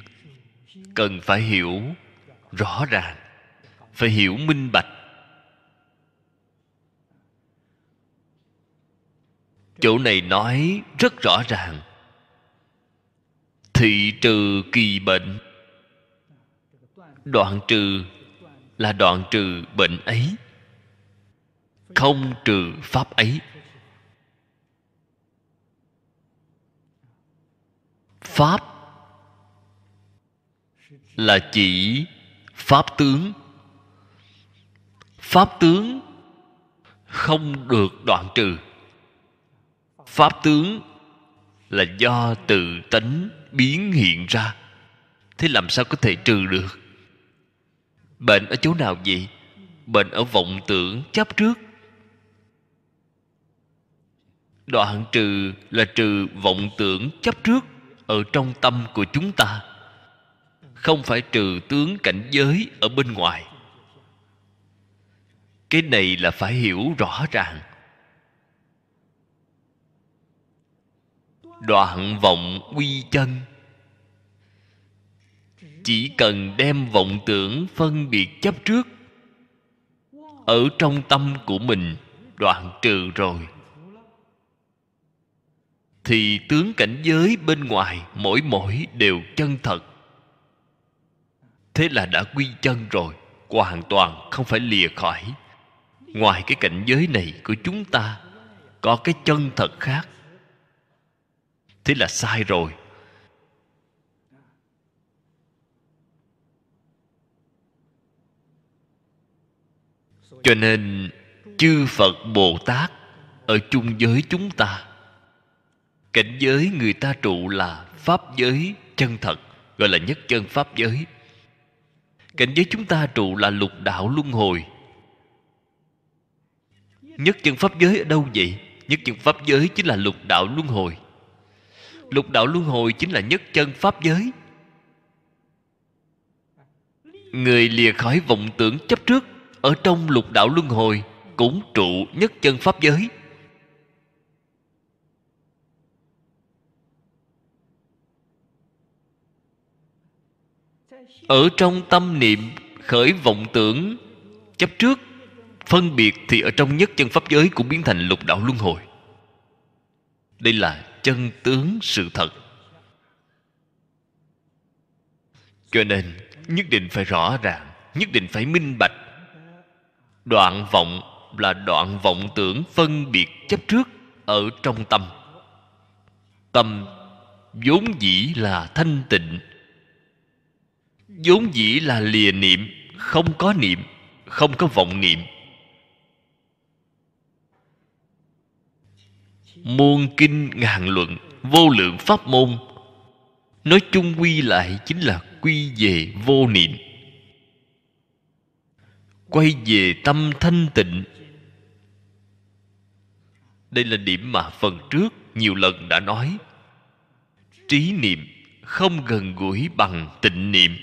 cần phải hiểu rõ ràng, phải hiểu minh bạch. Chỗ này nói rất rõ ràng. Thị trừ kỳ bệnh. Đoạn trừ là đoạn trừ bệnh ấy, không trừ pháp ấy. Pháp là chỉ pháp tướng. Pháp tướng không được đoạn trừ. Pháp tướng là do tự tánh biến hiện ra. Thế làm sao có thể trừ được? Bệnh ở chỗ nào vậy? Bệnh ở vọng tưởng chấp trước. Đoạn trừ là trừ vọng tưởng chấp trước ở trong tâm của chúng ta. Không phải trừ tướng cảnh giới ở bên ngoài. Cái này là phải hiểu rõ ràng. Đoạn vọng quy chân. Chỉ cần đem vọng tưởng phân biệt chấp trước, ở trong tâm của mình đoạn trừ rồi thì tướng cảnh giới bên ngoài mỗi mỗi đều chân thật. Thế là đã quy chân rồi, hoàn toàn không phải lìa khỏi. Ngoài cái cảnh giới này của chúng ta, có cái chân thật khác. Thế là sai rồi. Cho nên chư phật bồ tát ở chung giới chúng ta cảnh giới người ta trụ là pháp giới chân thật, gọi là nhất chân pháp giới. Cảnh giới chúng ta trụ là lục đạo luân hồi. Nhất chân pháp giới ở đâu vậy? Nhất chân pháp giới chính là lục đạo luân hồi. Lục đạo luân hồi chính là nhất chân pháp giới. Người lìa khỏi vọng tưởng chấp trước, ở trong lục đạo luân hồi cũng trụ nhất chân pháp giới. Ở trong tâm niệm khởi vọng tưởng, chấp trước, phân biệt thì ở trong nhất chân pháp giới cũng biến thành lục đạo luân hồi. Đây là chân tướng sự thật. Cho nên, nhất định phải rõ ràng, nhất định phải minh bạch. Đoạn vọng là đoạn vọng tưởng phân biệt chấp trước ở trong tâm. Tâm vốn dĩ là thanh tịnh vốn dĩ là lìa niệm, không có niệm, không có vọng niệm. Muôn kinh ngàn luận, vô lượng pháp môn, nói chung quy lại chính là quy về vô niệm. Quay về tâm thanh tịnh. Đây là điểm mà phần trước nhiều lần đã nói. Trí niệm không gần gũi bằng tịnh niệm.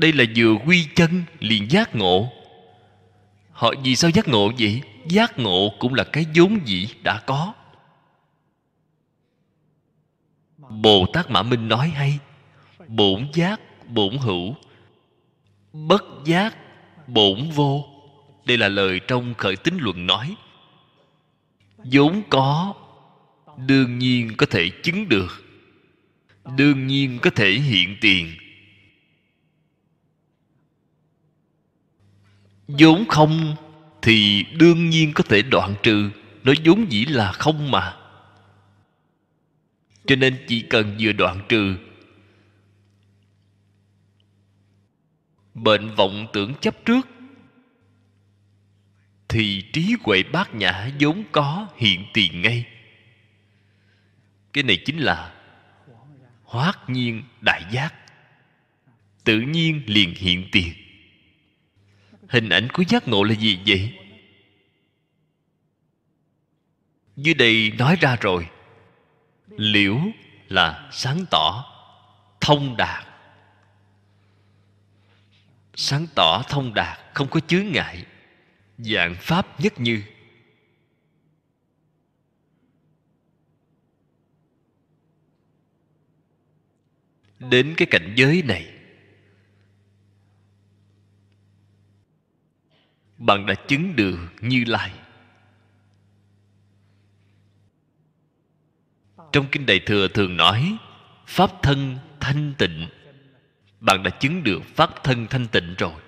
Đây là vừa quy chân, liền giác ngộ. Họ vì sao giác ngộ vậy? Giác ngộ cũng là cái vốn dĩ đã có. Bồ tát mã minh nói hay, bổn giác, bổn hữu, bất giác, bổn vô. Đây là lời trong khởi tính luận nói. Vốn có, đương nhiên có thể chứng được, đương nhiên có thể hiện tiền. Vốn không thì đương nhiên có thể đoạn trừ, nó vốn dĩ là không mà. Cho nên chỉ cần vừa đoạn trừ, bệnh vọng tưởng chấp trước, thì trí huệ bát nhã vốn có hiện tiền ngay. Cái này chính là hoát nhiên đại giác, tự nhiên liền hiện tiền hình ảnh của giác ngộ là gì vậy? Dưới đây nói ra rồi. Liễu là sáng tỏ, thông đạt. Sáng tỏ, thông đạt, không có chướng ngại. Dạng pháp nhất như. Đến cái cảnh giới này bạn đã chứng được như lai. Trong kinh đại thừa thường nói, pháp thân thanh tịnh. Bạn đã chứng được pháp thân thanh tịnh rồi.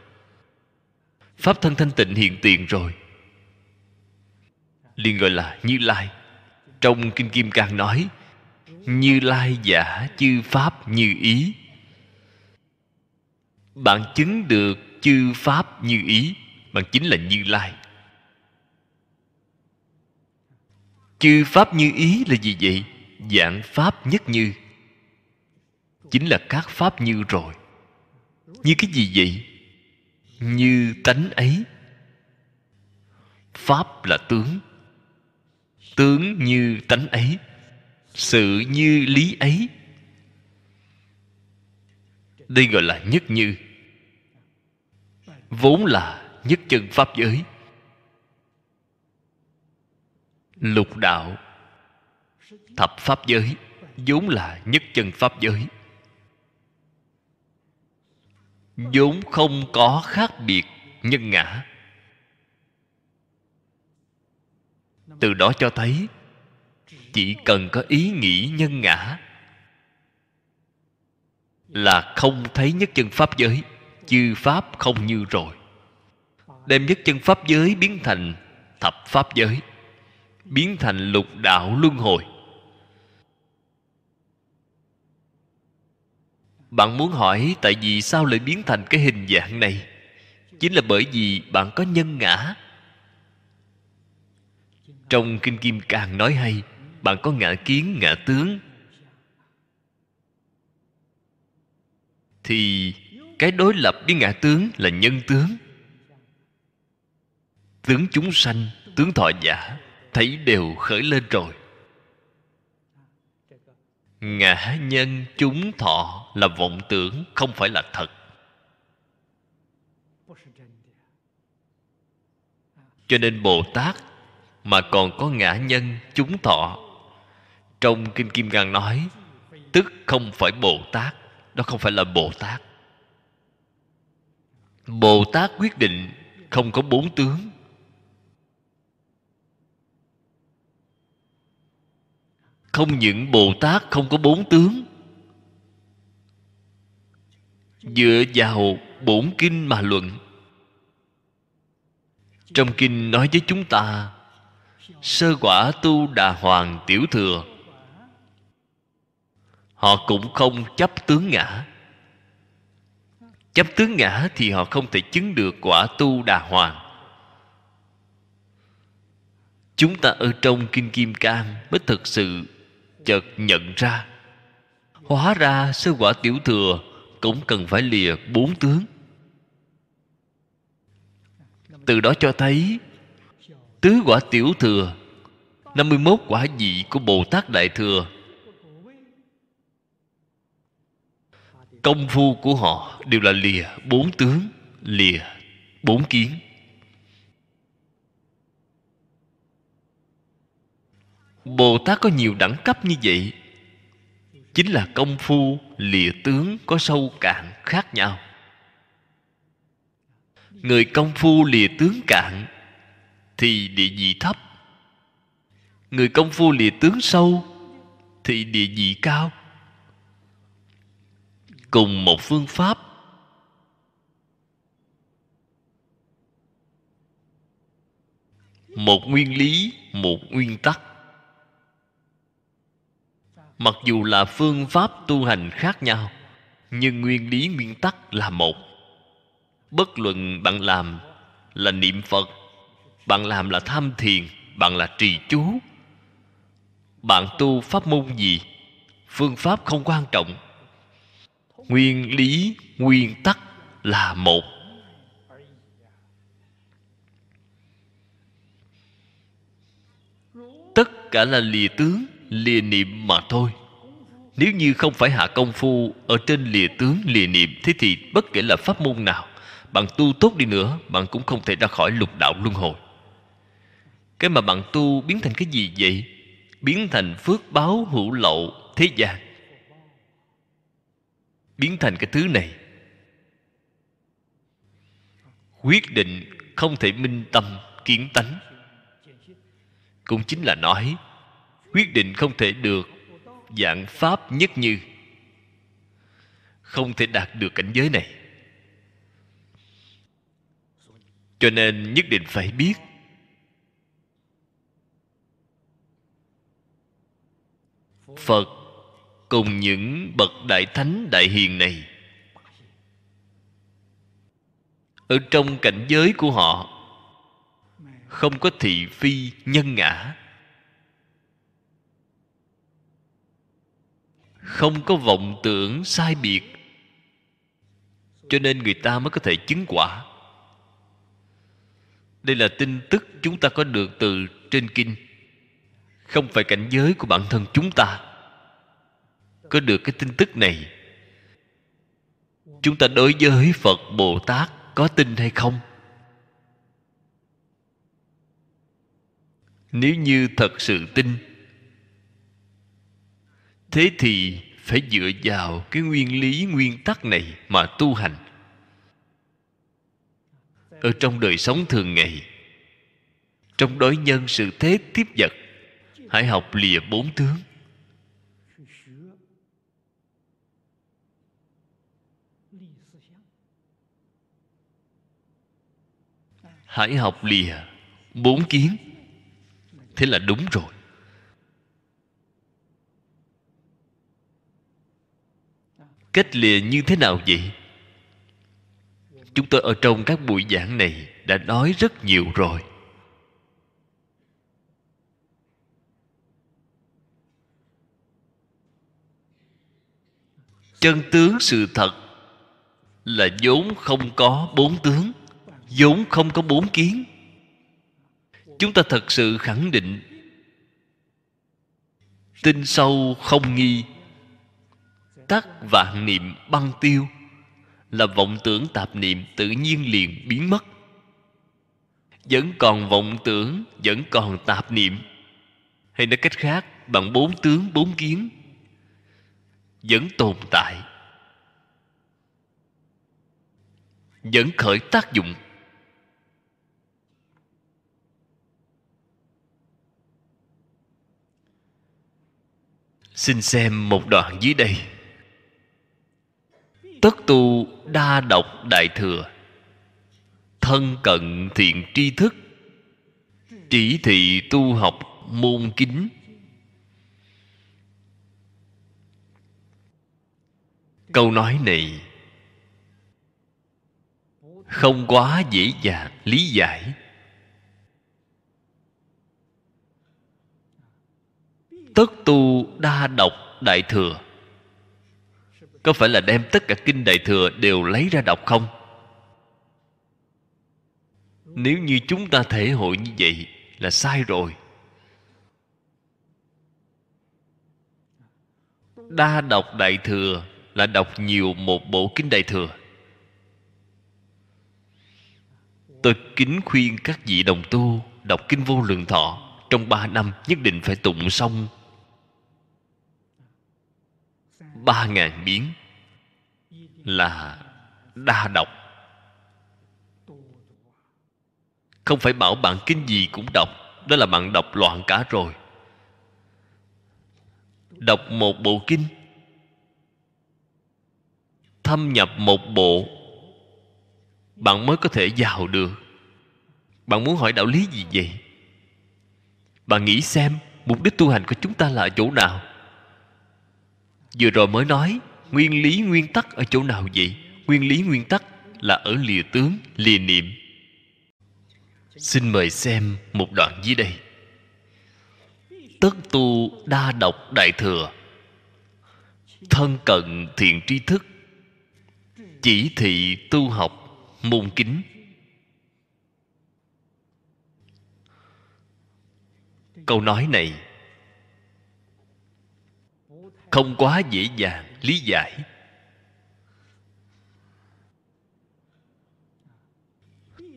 Pháp thân thanh tịnh hiện tiền rồi. Liền gọi là như lai. Trong kinh kim cang nói, như lai giả chư pháp như ý. Bạn chứng được chư pháp như ý bạn chính là như lai. Chư pháp như ý là gì vậy? Dạng pháp nhất như. Chính là các pháp như rồi. Như cái gì vậy? Như tánh ấy. Pháp là tướng. Tướng như tánh ấy. Sự như lý ấy. Đây gọi là nhất như. Vốn là nhất chân pháp giới. Lục đạo. Thập pháp giới, vốn là nhất chân pháp giới. Vốn không có khác biệt nhân ngã. Từ đó cho thấy, chỉ cần có ý nghĩ nhân ngã, là không thấy nhất chân pháp giới, chư pháp không như rồi đem nhất chân pháp giới biến thành thập pháp giới, biến thành lục đạo luân hồi. Bạn muốn hỏi tại vì sao lại biến thành cái hình dạng này? Chính là bởi vì bạn có nhân ngã. Trong kinh kim cang nói hay, bạn có ngã kiến, ngã tướng. Thì cái đối lập với ngã tướng là nhân tướng tướng chúng sanh, tướng thọ giả, thấy đều khởi lên rồi. Ngã nhân chúng thọ là vọng tưởng, không phải là thật. Cho nên bồ tát mà còn có ngã nhân chúng thọ, trong kinh kim cang nói, tức không phải bồ tát, đó không phải là bồ tát. Bồ tát quyết định không có bốn tướng không những bồ tát không có bốn tướng. Dựa vào bổn kinh mà luận. Trong kinh nói với chúng ta, sơ quả tu đà hoàng tiểu thừa, họ cũng không chấp tướng ngã. Chấp tướng ngã thì họ không thể chứng được quả tu đà hoàng. Chúng ta ở trong kinh kim cang mới thực sự chợt nhận ra. Hóa ra sơ quả tiểu thừa cũng cần phải lìa bốn tướng. Từ đó cho thấy, tứ quả tiểu thừa 51 quả vị của Bồ Tát Đại Thừa, Công phu của họ đều là lìa bốn tướng, Lìa bốn kiến. Bồ Tát có nhiều đẳng cấp như vậy. Chính là công phu lìa tướng có sâu cạn khác nhau. Người công phu lìa tướng cạn Thì địa vị thấp. Người công phu lìa tướng sâu Thì địa vị cao. Cùng một phương pháp. Một nguyên lý, một nguyên tắc mặc dù là phương pháp tu hành khác nhau, nhưng nguyên lý nguyên tắc là một. Bất luận bạn làm là niệm phật, bạn làm là tham thiền, bạn là trì chú, bạn tu pháp môn gì, phương pháp không quan trọng. Nguyên lý nguyên tắc là một. Tất cả là lìa tướng lìa niệm mà thôi. Nếu như không phải hạ công phu ở trên lìa tướng lìa niệm, thế thì bất kể là pháp môn nào, bạn tu tốt đi nữa, bạn cũng không thể ra khỏi lục đạo luân hồi. Cái mà bạn tu biến thành cái gì vậy? Biến thành phước báo hữu lậu thế gian. Biến thành cái thứ này. Quyết định không thể minh tâm, kiến tánh. Cũng chính là nói quyết định không thể được dạng pháp nhất như, không thể đạt được cảnh giới này. Cho nên nhất định phải biết, phật cùng những bậc đại thánh đại hiền này, ở trong cảnh giới của họ, không có thị phi nhân ngã. Không có vọng tưởng sai biệt. Cho nên người ta mới có thể chứng quả. Đây là tin tức chúng ta có được từ trên kinh. Không phải cảnh giới của bản thân chúng ta. Có được cái tin tức này, chúng ta đối với phật bồ tát có tin hay không? Nếu như thật sự tin thế thì phải dựa vào cái nguyên lý, nguyên tắc này mà tu hành. Ở trong đời sống thường ngày, trong đối nhân sự thế tiếp vật, hãy học lìa bốn tướng. Hãy học lìa bốn kiến. Thế là đúng rồi. Cách lìa như thế nào vậy? Chúng tôi ở trong các buổi giảng này đã nói rất nhiều rồi. Chân tướng sự thật là vốn không có bốn tướng, vốn không có bốn kiến. Chúng ta thật sự khẳng định, tin sâu không nghi tác vạn niệm băng tiêu, là vọng tưởng tạp niệm tự nhiên liền biến mất. Vẫn còn vọng tưởng, vẫn còn tạp niệm. Hay nói cách khác, bằng bốn tướng, bốn kiến, vẫn tồn tại. Vẫn khởi tác dụng. Xin xem một đoạn dưới đây tất tu đa độc đại thừa. Thân cận thiện tri thức. Chỉ thị tu học môn kính. Câu nói này không quá dễ dàng lý giải. Tất tu đa độc đại thừa có phải là đem tất cả kinh đại thừa đều lấy ra đọc không? Nếu như chúng ta thể hội như vậy là sai rồi. Đa đọc đại thừa là đọc nhiều một bộ kinh đại thừa. Tôi kính khuyên các vị đồng tu đọc kinh vô lượng thọ trong ba năm nhất định phải tụng xong. Ba ngàn biến là đa đọc không phải bảo bạn kinh gì cũng đọc đó là bạn đọc loạn cả rồi. Đọc một bộ kinh thâm nhập một bộ, bạn mới có thể giàu được. Bạn muốn hỏi đạo lý gì vậy? Bạn nghĩ xem, mục đích tu hành của chúng ta là ở chỗ nào? Vừa rồi mới nói nguyên lý nguyên tắc ở chỗ nào vậy? Nguyên lý nguyên tắc là ở lìa tướng, lìa niệm. Xin mời xem một đoạn dưới đây. Tất tu đa độc đại thừa. Thân cận thiện tri thức. Chỉ thị tu học, môn kính. Câu nói này không quá dễ dàng lý giải.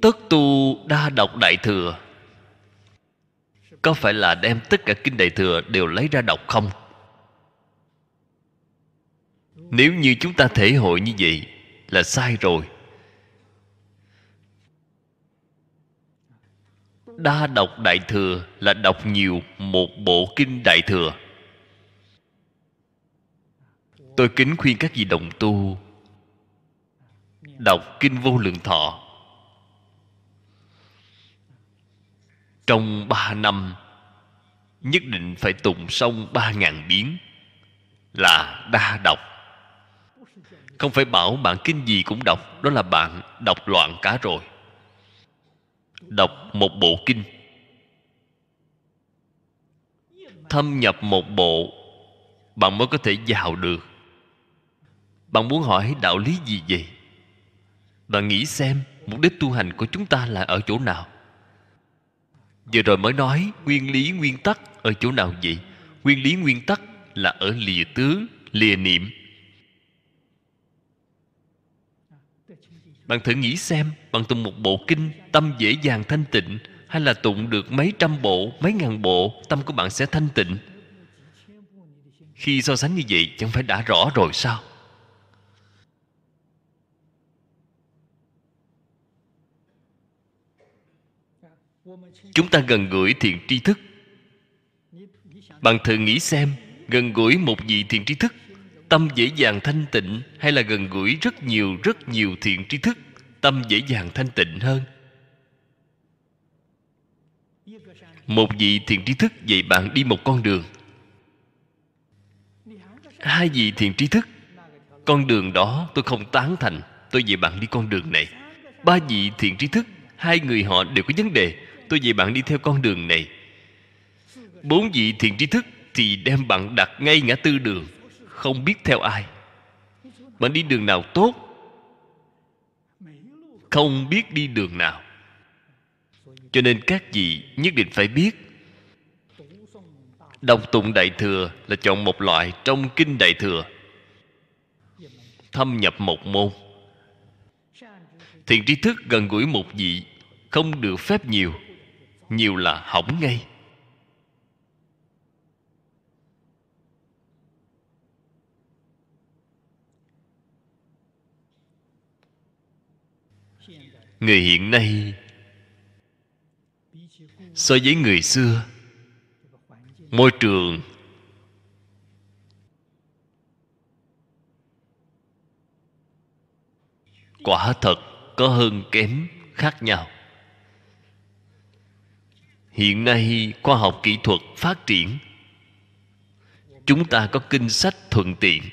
Tất tu đa đọc đại thừa, có phải là đem tất cả kinh đại thừa đều lấy ra đọc không? Nếu như chúng ta thể hội như vậy là sai rồi. Đa đọc đại thừa là đọc nhiều một bộ kinh đại thừa tôi kính khuyên các vị đồng tu. Đọc kinh vô lượng thọ. Trong ba năm, nhất định phải tụng xong ba ngàn biến là đa đọc không phải bảo bạn kinh gì cũng đọc, đó là bạn đọc loạn cả rồi. Đọc một bộ kinh. Thâm nhập một bộ, bạn mới có thể vào được bạn muốn hỏi đạo lý gì vậy? Bạn nghĩ xem mục đích tu hành của chúng ta là ở chỗ nào. Vừa rồi mới nói nguyên lý nguyên tắc ở chỗ nào vậy? Nguyên lý nguyên tắc là ở lìa tướng, lìa niệm. Bạn thử nghĩ xem bạn tụng một bộ kinh, tâm dễ dàng thanh tịnh, hay là tụng được mấy trăm bộ, mấy ngàn bộ, tâm của bạn sẽ thanh tịnh? Khi so sánh như vậy, chẳng phải đã rõ rồi sao? Chúng ta gần gũi thiện tri thức. Bạn thử nghĩ xem, gần gũi một vị thiện tri thức, tâm dễ dàng thanh tịnh hay là gần gũi rất nhiều rất nhiều thiện tri thức, tâm dễ dàng thanh tịnh hơn? Một vị thiện tri thức dạy bạn đi một con đường. Hai vị thiện tri thức, con đường đó tôi không tán thành, tôi dạy bạn đi con đường này. Ba vị thiện tri thức, hai người họ đều có vấn đề tôi dạy bạn đi theo con đường này. Bốn vị thiện trí thức thì đem bạn đặt ngay ngã tư đường, không biết theo ai. Bạn đi đường nào tốt, không biết đi đường nào. Cho nên các vị nhất định phải biết, đọc tụng đại thừa là chọn một loại trong kinh đại thừa. Thâm nhập một môn. Thiện trí thức gần gũi một vị không được phép nhiều nhiều là hỏng ngay. Người hiện nay, so với người xưa, môi trường quả thật có hơn kém khác nhau hiện nay khoa học kỹ thuật phát triển. Chúng ta có kinh sách thuận tiện.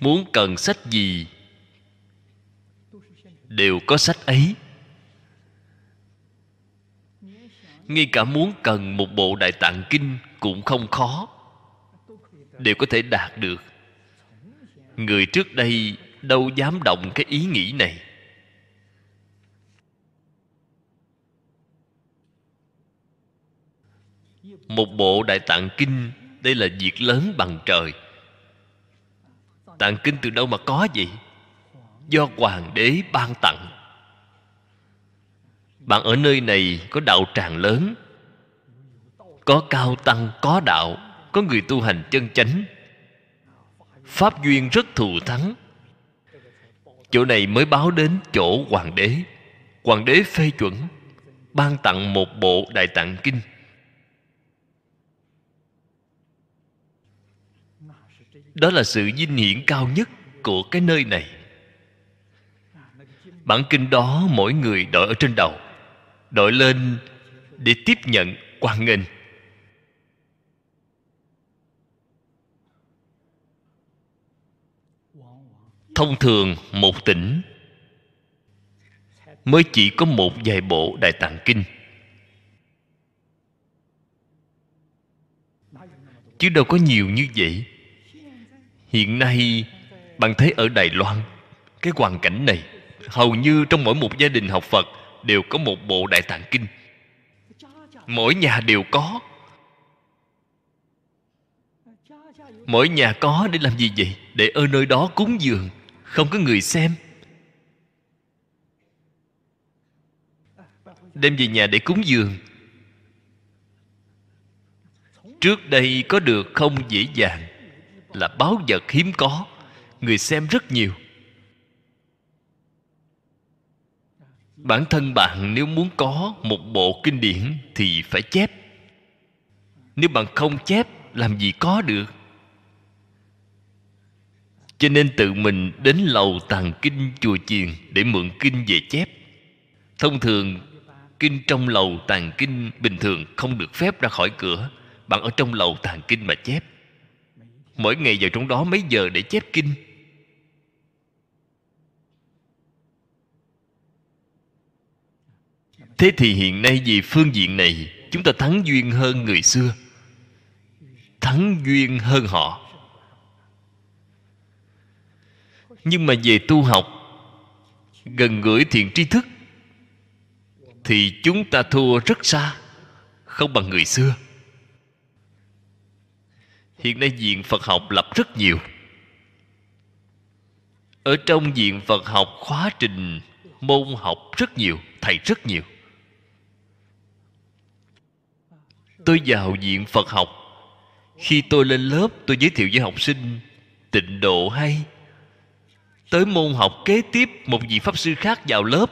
Muốn cần sách gì, đều có sách ấy. Ngay cả muốn cần một bộ đại tạng kinh cũng không khó, đều có thể đạt được. Người trước đây đâu dám động cái ý nghĩ này. Một bộ đại tạng kinh, đây là việc lớn bằng trời. Tạng kinh từ đâu mà có vậy? Do hoàng đế ban tặng. Bạn ở nơi này có đạo tràng lớn, có cao tăng, có đạo, có người tu hành chân chánh. Pháp duyên rất thù thắng chỗ này mới báo đến chỗ hoàng đế. Hoàng đế phê chuẩn, ban tặng một bộ đại tạng kinh. Đó là sự vinh hiển cao nhất của cái nơi này. Bản kinh đó mỗi người đội ở trên đầu, đội lên để tiếp nhận quan nghênh. Thông thường một tỉnh. Mới chỉ có một vài bộ đại tạng kinh. Chứ đâu có nhiều như vậy. Hiện nay, bạn thấy ở đài loan, cái hoàn cảnh này, hầu như trong mỗi một gia đình học phật đều có một bộ đại tạng kinh. Mỗi nhà đều có. Mỗi nhà có để làm gì vậy? Để ở nơi đó cúng dường không có người xem. Đem về nhà để cúng dường. Trước đây có được không dễ dàng, là báo vật hiếm có, người xem rất nhiều. Bản thân bạn nếu muốn có một bộ kinh điển thì phải chép. Nếu bạn không chép, làm gì có được? Cho nên tự mình đến lầu tàng kinh chùa chiền để mượn kinh về chép. Thông thường, kinh trong lầu tàng kinh bình thường không được phép ra khỏi cửa. Bạn ở trong lầu tàng kinh mà chép. Mỗi ngày vào trong đó mấy giờ để chép kinh? Thế thì hiện nay vì phương diện này, chúng ta thắng duyên hơn người xưa. Thắng duyên hơn họ. Nhưng mà về tu học, gần gũi thiện tri thức, thì chúng ta thua rất xa, không bằng người xưa. Hiện nay diện phật học lập rất nhiều. Ở trong diện phật học, khóa trình, môn học rất nhiều, thầy rất nhiều. Tôi vào diện phật học, khi tôi lên lớp, tôi giới thiệu với học sinh, tịnh độ hay tới môn học kế tiếp một vị pháp sư khác vào lớp.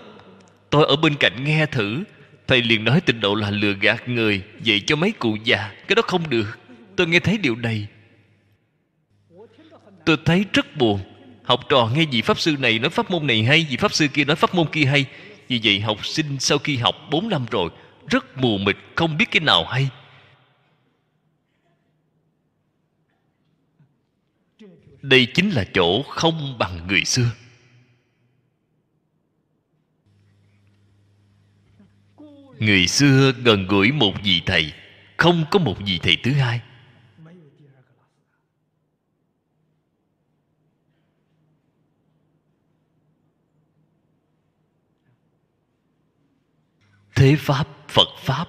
Tôi ở bên cạnh nghe thử. Thầy liền nói tịnh độ là lừa gạt người, dạy cho mấy cụ già. Cái đó không được. Tôi nghe thấy điều này. Tôi thấy rất buồn. Học trò nghe vị pháp sư này nói pháp môn này hay, vị pháp sư kia nói pháp môn kia hay. Vì vậy học sinh sau khi học 4 năm rồi, rất mù mịt, không biết cái nào hay. đây chính là chỗ không bằng người xưa. Người xưa gần gũi một vị thầy, không có một vị thầy thứ hai. Thế pháp, phật pháp,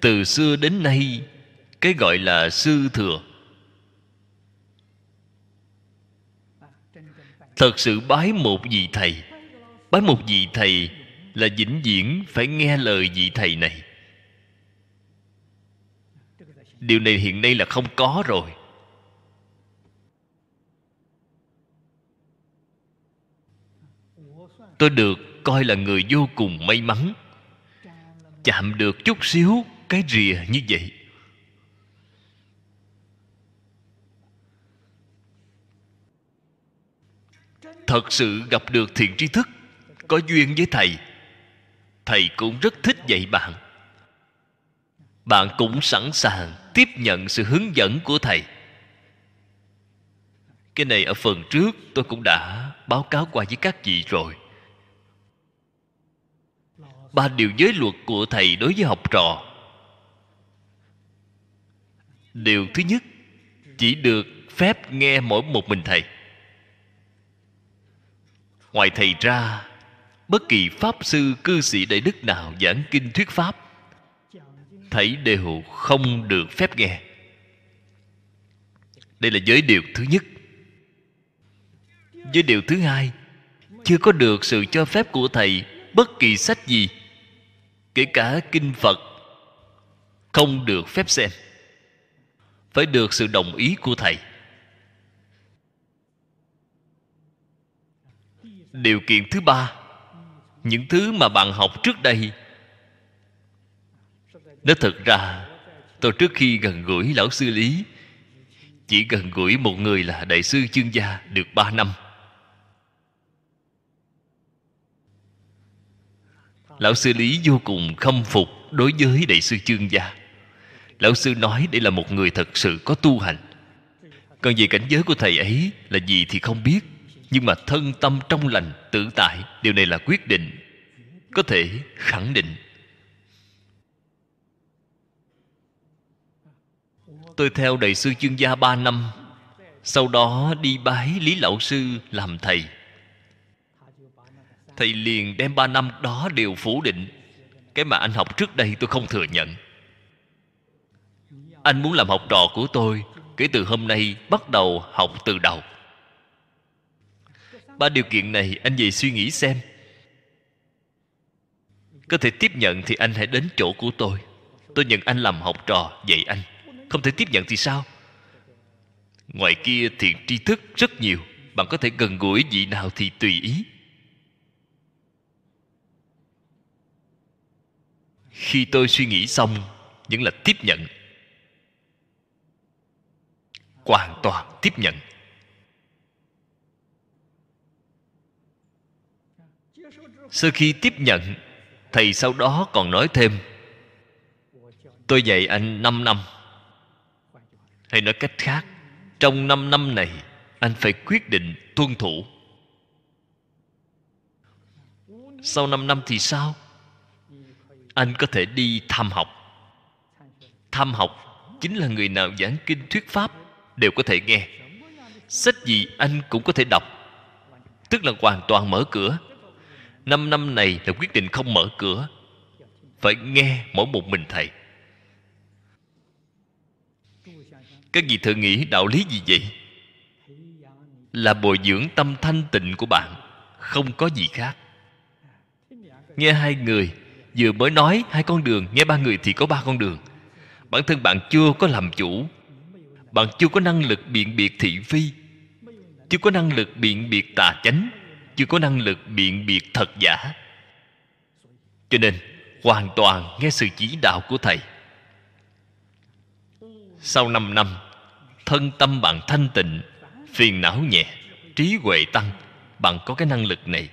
từ xưa đến nay, cái gọi là sư thừa thật sự bái một vị thầy. Bái một vị thầy là vĩnh viễn phải nghe lời vị thầy này. Điều này hiện nay là không có rồi. Tôi được coi là người vô cùng may mắn. Chạm được chút xíu cái rìa như vậy. Thật sự gặp được thiện tri thức, có duyên với thầy. Thầy cũng rất thích dạy bạn. Bạn cũng sẵn sàng tiếp nhận sự hướng dẫn của thầy. Cái này ở phần trước tôi cũng đã báo cáo qua với các vị rồi. Ba điều giới luật của thầy đối với học trò. Điều thứ nhất, chỉ được phép nghe mỗi một mình thầy ngoài thầy ra, bất kỳ pháp sư, cư sĩ đại đức nào giảng kinh thuyết pháp, thấy đều không được phép nghe. Đây là giới điều thứ nhất. Giới điều thứ hai, chưa có được sự cho phép của thầy bất kỳ sách gì, kể cả kinh phật, không được phép xem. Phải được sự đồng ý của thầy. Điều kiện thứ ba, những thứ mà bạn học trước đây. Nó thật ra, tôi trước khi gần gũi lão sư lý, chỉ gần gũi một người là đại sư chương gia được ba năm. Lão sư lý vô cùng khâm phục đối với đại sư chương gia. Lão sư nói đây là một người thật sự có tu hành. Còn về cảnh giới của thầy ấy là gì thì không biết nhưng mà thân tâm trong lành, tự tại, điều này là quyết định, có thể khẳng định. Tôi theo đại sư chương gia ba năm, sau đó đi bái lý lão sư làm thầy. Thầy liền đem ba năm đó đều phủ định. Cái mà anh học trước đây tôi không thừa nhận. Anh muốn làm học trò của tôi, kể từ hôm nay bắt đầu học từ đầu ba điều kiện này anh về suy nghĩ xem. Có thể tiếp nhận thì anh hãy đến chỗ của tôi. Tôi nhận anh làm học trò, dạy anh. Không thể tiếp nhận thì sao? Ngoài kia thiện tri thức rất nhiều. Bạn có thể gần gũi vị nào thì tùy ý. Khi tôi suy nghĩ xong, vẫn là tiếp nhận. Hoàn toàn tiếp nhận. Sau khi tiếp nhận, thầy sau đó còn nói thêm, tôi dạy anh 5 năm. Hay nói cách khác, trong 5 năm này, anh phải quyết định tuân thủ. Sau 5 năm thì sao? Anh có thể đi tham học. Tham học chính là người nào giảng kinh thuyết pháp đều có thể nghe. Sách gì anh cũng có thể đọc. Tức là hoàn toàn mở cửa năm năm này là quyết định không mở cửa. Phải nghe mỗi một mình thầy. Các vị thử nghĩ đạo lý gì vậy? Là bồi dưỡng tâm thanh tịnh của bạn, không có gì khác. Nghe hai người, vừa mới nói hai con đường, nghe ba người thì có ba con đường. Bản thân bạn chưa có làm chủ. Bạn chưa có năng lực biện biệt thị phi. Chưa có năng lực biện biệt tà chánh chưa có năng lực biện biệt thật giả. Cho nên, hoàn toàn nghe sự chỉ đạo của thầy. Sau năm năm, thân tâm bạn thanh tịnh, phiền não nhẹ, trí huệ tăng, bạn có cái năng lực này.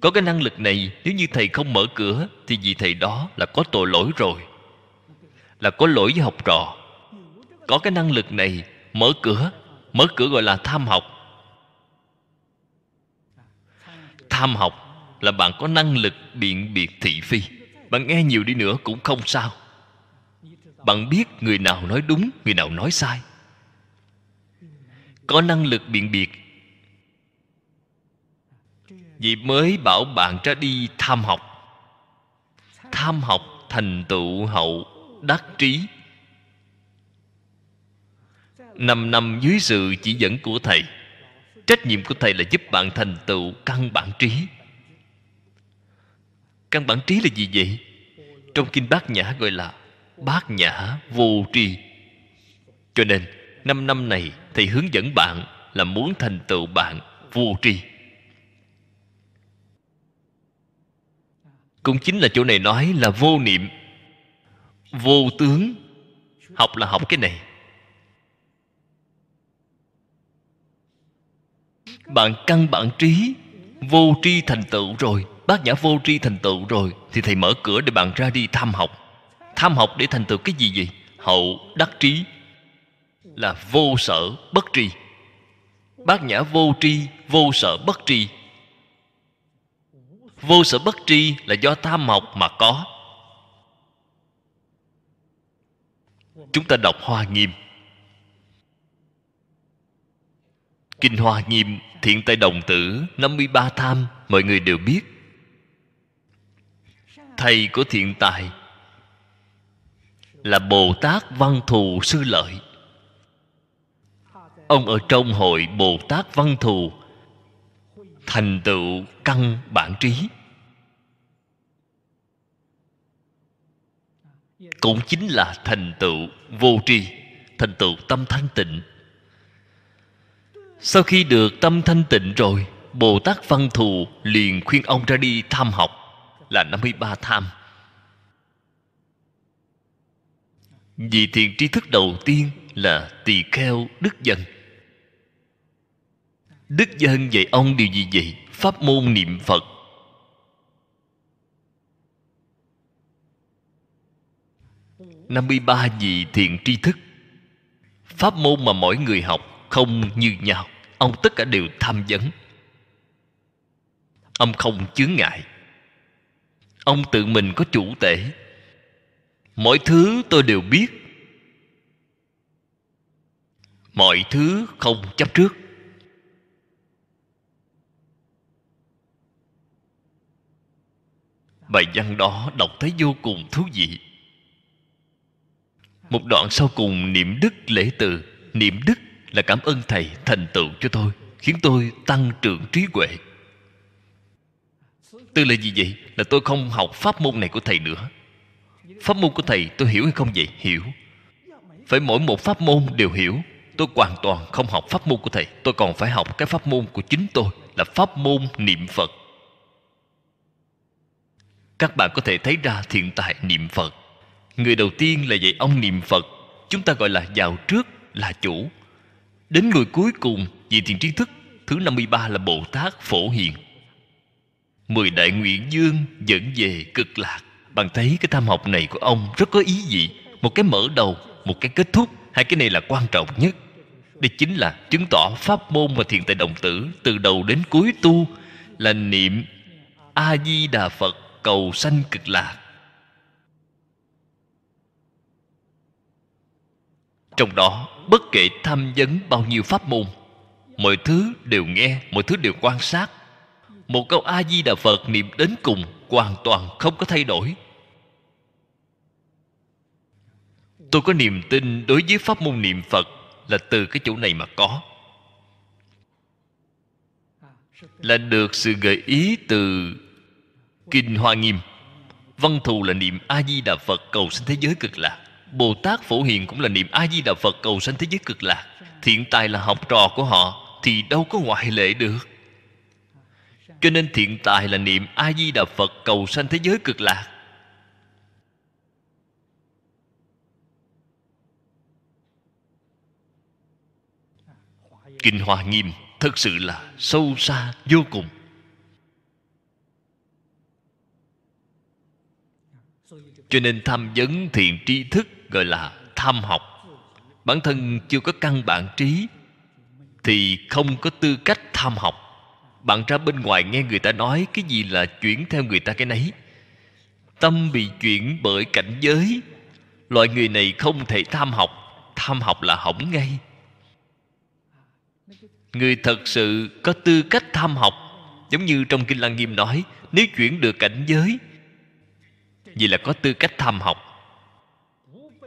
Có cái năng lực này, nếu như thầy không mở cửa, thì vì thầy đó là có tội lỗi rồi, là có lỗi với học trò. Có cái năng lực này, mở cửa mở cửa gọi là tham học. Tham học là bạn có năng lực biện biệt thị phi. Bạn nghe nhiều đi nữa cũng không sao. Bạn biết người nào nói đúng, người nào nói sai. Có năng lực biện biệt. Vì mới bảo bạn ra đi tham học. Tham học thành tựu hậu đắc trí. Năm năm dưới sự chỉ dẫn của thầy trách nhiệm của thầy là giúp bạn thành tựu căn bản trí. Căn bản trí là gì vậy? Trong kinh bát nhã gọi là bát nhã vô tri. Cho nên, năm năm này, thầy hướng dẫn bạn là muốn thành tựu bạn vô tri. Cũng chính là chỗ này nói là vô niệm, vô tướng. Học là học cái này. Bạn căn bản trí, vô tri thành tựu rồi. Bác nhã vô tri thành tựu rồi, thì thầy mở cửa để bạn ra đi tham học. Tham học để thành tựu cái gì vậy? Hậu đắc trí là vô sở bất tri. Bác nhã vô tri, vô sở bất tri. Vô sở bất tri là do tham học mà có. Chúng ta đọc hoa nghiêm. Kinh hoa nghiêm thiện tài đồng tử 53 tham, mọi người đều biết. Thầy của thiện tài là bồ tát văn thù sư lợi. Ông ở trong hội bồ tát văn thù, thành tựu căn bản trí. Cũng chính là thành tựu vô tri, thành tựu tâm thanh tịnh sau khi được tâm thanh tịnh rồi bồ tát văn thù liền khuyên ông ra đi tham học. Là 53 tham. Vì thiền tri thức đầu tiên là tỳ kheo đức dân. Đức dân dạy ông điều gì vậy? Pháp môn niệm phật. Năm mươi ba vị thiền tri thức. Pháp môn mà mỗi người học không như nhau. Ông tất cả đều tham vấn. Ông không chướng ngại. Ông tự mình có chủ tể. Mọi thứ tôi đều biết. Mọi thứ không chấp trước. Bài văn đó đọc thấy vô cùng thú vị. Một đoạn sau cùng niệm đức lễ từ. Niệm đức là cảm ơn thầy thành tựu cho tôi, khiến tôi tăng trưởng trí huệ. Tư là gì vậy là tôi không học pháp môn này của thầy nữa. Pháp môn của thầy tôi hiểu hay không vậy? Hiểu. Phải mỗi một pháp môn đều hiểu. Tôi hoàn toàn không học pháp môn của thầy, tôi còn phải học cái pháp môn của chính tôi, là pháp môn niệm phật. Các bạn có thể thấy ra thiện tại niệm phật. Người đầu tiên là dạy ông niệm phật, chúng ta gọi là vào trước là chủ đến người cuối cùng vì thiện trí thức, thứ 53 là bồ tát phổ hiền. Mười đại nguyện dương dẫn về cực lạc. Bạn thấy cái tham học này của ông rất có ý gì một cái mở đầu, một cái kết thúc. Hai cái này là quan trọng nhất. Đây chính là chứng tỏ pháp môn và thiện tại đồng tử từ đầu đến cuối tu là niệm a di đà phật cầu sanh cực lạc. Trong đó, bất kể tham vấn bao nhiêu pháp môn, mọi thứ đều nghe, mọi thứ đều quan sát. Một câu a di đà phật niệm đến cùng hoàn toàn không có thay đổi. Tôi có niềm tin đối với pháp môn niệm phật là từ cái chỗ này mà có. Là được sự gợi ý từ kinh hoa nghiêm. Văn thù là niệm a di đà phật cầu sinh thế giới cực lạc bồ tát phổ hiền cũng là niệm a di đà phật cầu sanh thế giới cực lạc. Thiện tài là học trò của họ, thì đâu có ngoại lệ được. Cho nên thiện tài là niệm a di đà phật cầu sanh thế giới cực lạc. Kinh hoa nghiêm thật sự là sâu xa, vô cùng. Cho nên tham vấn thiện tri thức gọi là tham học. Bản thân chưa có căn bản trí, thì không có tư cách tham học. Bạn ra bên ngoài nghe người ta nói cái gì là chuyển theo người ta cái nấy. Tâm bị chuyển bởi cảnh giới. Loại người này không thể tham học. Tham học là hỏng ngay. Người thật sự có tư cách tham học, giống như trong kinh lăng nghiêm nói, nếu chuyển được cảnh giới vì là có tư cách tham học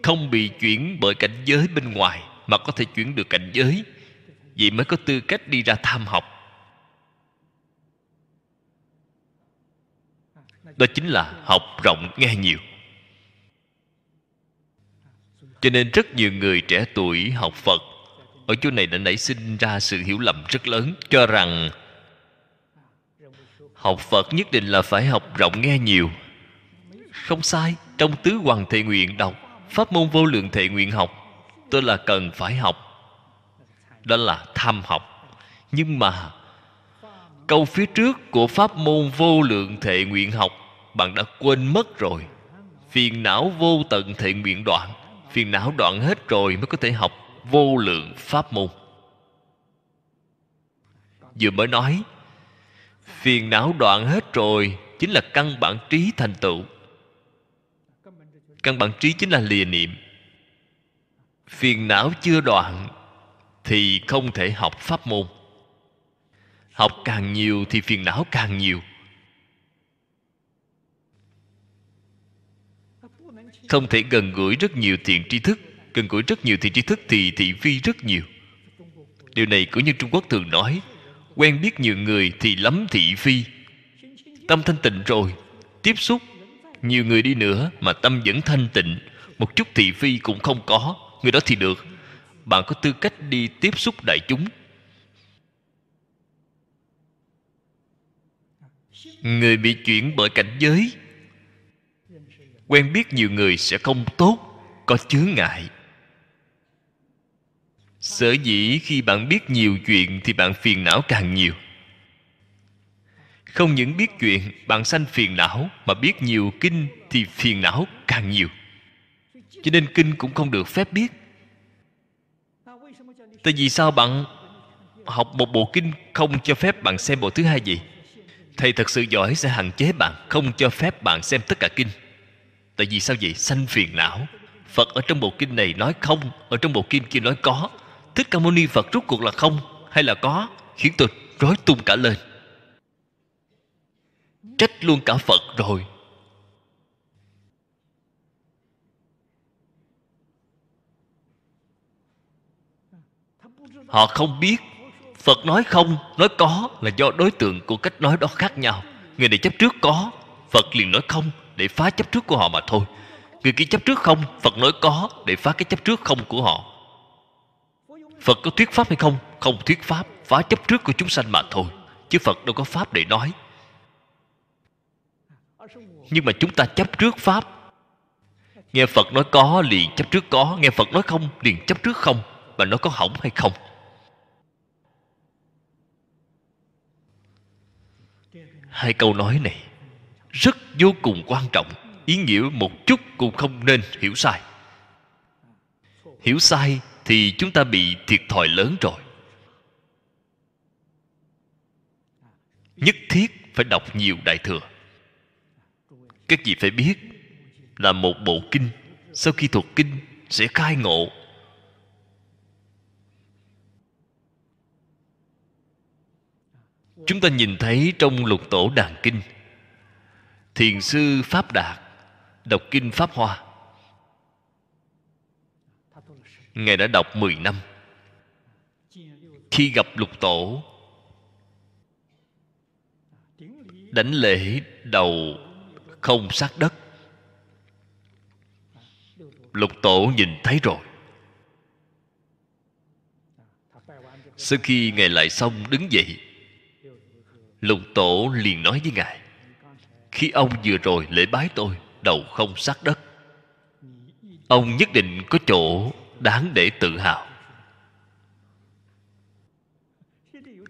không bị chuyển bởi cảnh giới bên ngoài mà có thể chuyển được cảnh giới. Vậy mới có tư cách đi ra tham học. Đó chính là học rộng nghe nhiều. Cho nên rất nhiều người trẻ tuổi học phật, ở chỗ này đã nảy sinh ra sự hiểu lầm rất lớn, cho rằng học phật nhất định là phải học rộng nghe nhiều. Không sai, trong tứ hoàng thệ nguyện đọc pháp môn vô lượng thệ nguyện học tôi là cần phải học, đó là tham học. Nhưng mà, câu phía trước của pháp môn vô lượng thệ nguyện học, bạn đã quên mất rồi. Phiền não vô tận thệ nguyện đoạn, phiền não đoạn hết rồi mới có thể học vô lượng pháp môn. Vừa mới nói, phiền não đoạn hết rồi chính là căn bản trí thành tựu căn bản trí chính là lìa niệm. Phiền não chưa đoạn thì không thể học pháp môn. Học càng nhiều thì phiền não càng nhiều. Không thể gần gũi rất nhiều thiện tri thức. Gần gũi rất nhiều thiện tri thức thì thị phi rất nhiều. Điều này cũng như trung quốc thường nói, quen biết nhiều người thì lắm thị phi. Tâm thanh tịnh rồi, tiếp xúc nhiều người đi nữa mà tâm vẫn thanh tịnh. Một chút thị phi cũng không có. Người đó thì được. Bạn có tư cách đi tiếp xúc đại chúng. Người bị chuyển bởi cảnh giới. Quen biết nhiều người sẽ không tốt, có chướng ngại. Sở dĩ khi bạn biết nhiều chuyện thì bạn phiền não càng nhiều không những biết chuyện bạn sanh phiền não, mà biết nhiều kinh thì phiền não càng nhiều. Cho nên kinh cũng không được phép biết. Tại vì sao bạn học một bộ kinh không cho phép bạn xem bộ thứ hai gì thầy thật sự giỏi sẽ hạn chế bạn, không cho phép bạn xem tất cả kinh. Tại vì sao vậy? Sanh phiền não. Phật ở trong bộ kinh này nói không, ở trong bộ kinh kia nói có. Thích ca mâu ni phật rút cuộc là không hay là có? Khiến tôi rối tung cả lên trách luôn cả phật rồi. Họ không biết phật nói không, nói có là do đối tượng của cách nói đó khác nhau. Người này chấp trước có, phật liền nói không để phá chấp trước của họ mà thôi. Người kia chấp trước không, phật nói có để phá cái chấp trước không của họ. Phật có thuyết pháp hay không? Không thuyết pháp, phá chấp trước của chúng sanh mà thôi, chứ phật đâu có pháp để nói nhưng mà chúng ta chấp trước pháp. Nghe phật nói có, liền chấp trước có. Nghe phật nói không, liền chấp trước không. Và nó có hỏng hay không? Hai câu nói này rất vô cùng quan trọng. Ý nghĩa một chút cũng không nên hiểu sai. Hiểu sai thì chúng ta bị thiệt thòi lớn rồi. Nhất thiết phải đọc nhiều đại thừa các vị phải biết là một bộ kinh, sau khi thuộc kinh sẽ khai ngộ. Chúng ta nhìn thấy trong lục tổ đàn kinh, thiền sư pháp đạt đọc kinh pháp hoa. Ngài đã đọc 10 năm. Khi gặp lục tổ, đánh lễ đầu không sát đất. Lục tổ nhìn thấy rồi. Sau khi ngài lại xong đứng dậy, lục tổ liền nói với ngài, khi ông vừa rồi lễ bái tôi, đầu không sát đất. Ông nhất định có chỗ đáng để tự hào.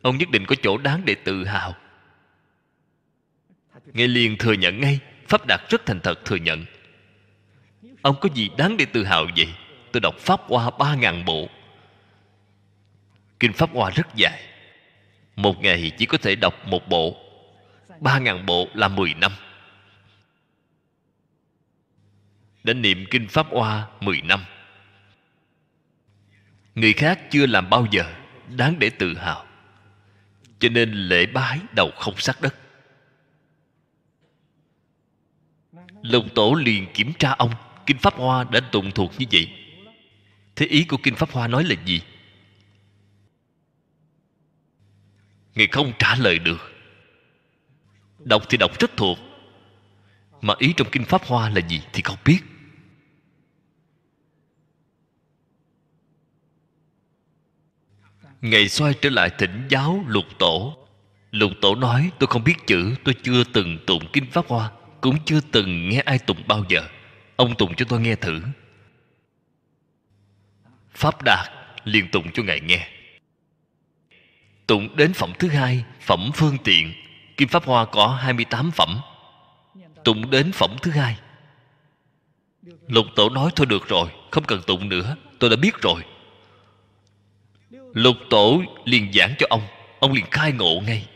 Ông nhất định có chỗ đáng để tự hào. Ngài liền thừa nhận ngay pháp đạt rất thành thật thừa nhận. Ông có gì đáng để tự hào vậy? Tôi đọc pháp hoa ba ngàn bộ. Kinh pháp hoa rất dài. Một ngày chỉ có thể đọc một bộ. ba ngàn bộ là mười năm. Đã niệm kinh pháp hoa mười năm. Người khác chưa làm bao giờ đáng để tự hào. Cho nên lễ bái đầu không sát đất. Lục tổ liền kiểm tra ông. Kinh pháp hoa đã tụng thuộc như vậy. Thế ý của kinh pháp hoa nói là gì? Ngài không trả lời được. Đọc thì đọc rất thuộc. Mà ý trong kinh pháp hoa là gì thì không biết. Ngài xoay trở lại thỉnh giáo lục tổ. Lục tổ nói, tôi không biết chữ, Tôi chưa từng tụng kinh Pháp Hoa. Cũng chưa từng nghe ai tụng bao giờ. Ông tụng cho tôi nghe thử. Pháp Đạt liền tụng cho Ngài nghe. Tụng đến phẩm thứ hai, Phẩm phương tiện. Kim Pháp Hoa có 28 phẩm. Tụng đến phẩm thứ hai. Lục tổ nói, thôi được rồi, Không cần tụng nữa, Tôi đã biết rồi. Lục tổ liền giảng cho ông. Ông liền khai ngộ ngay.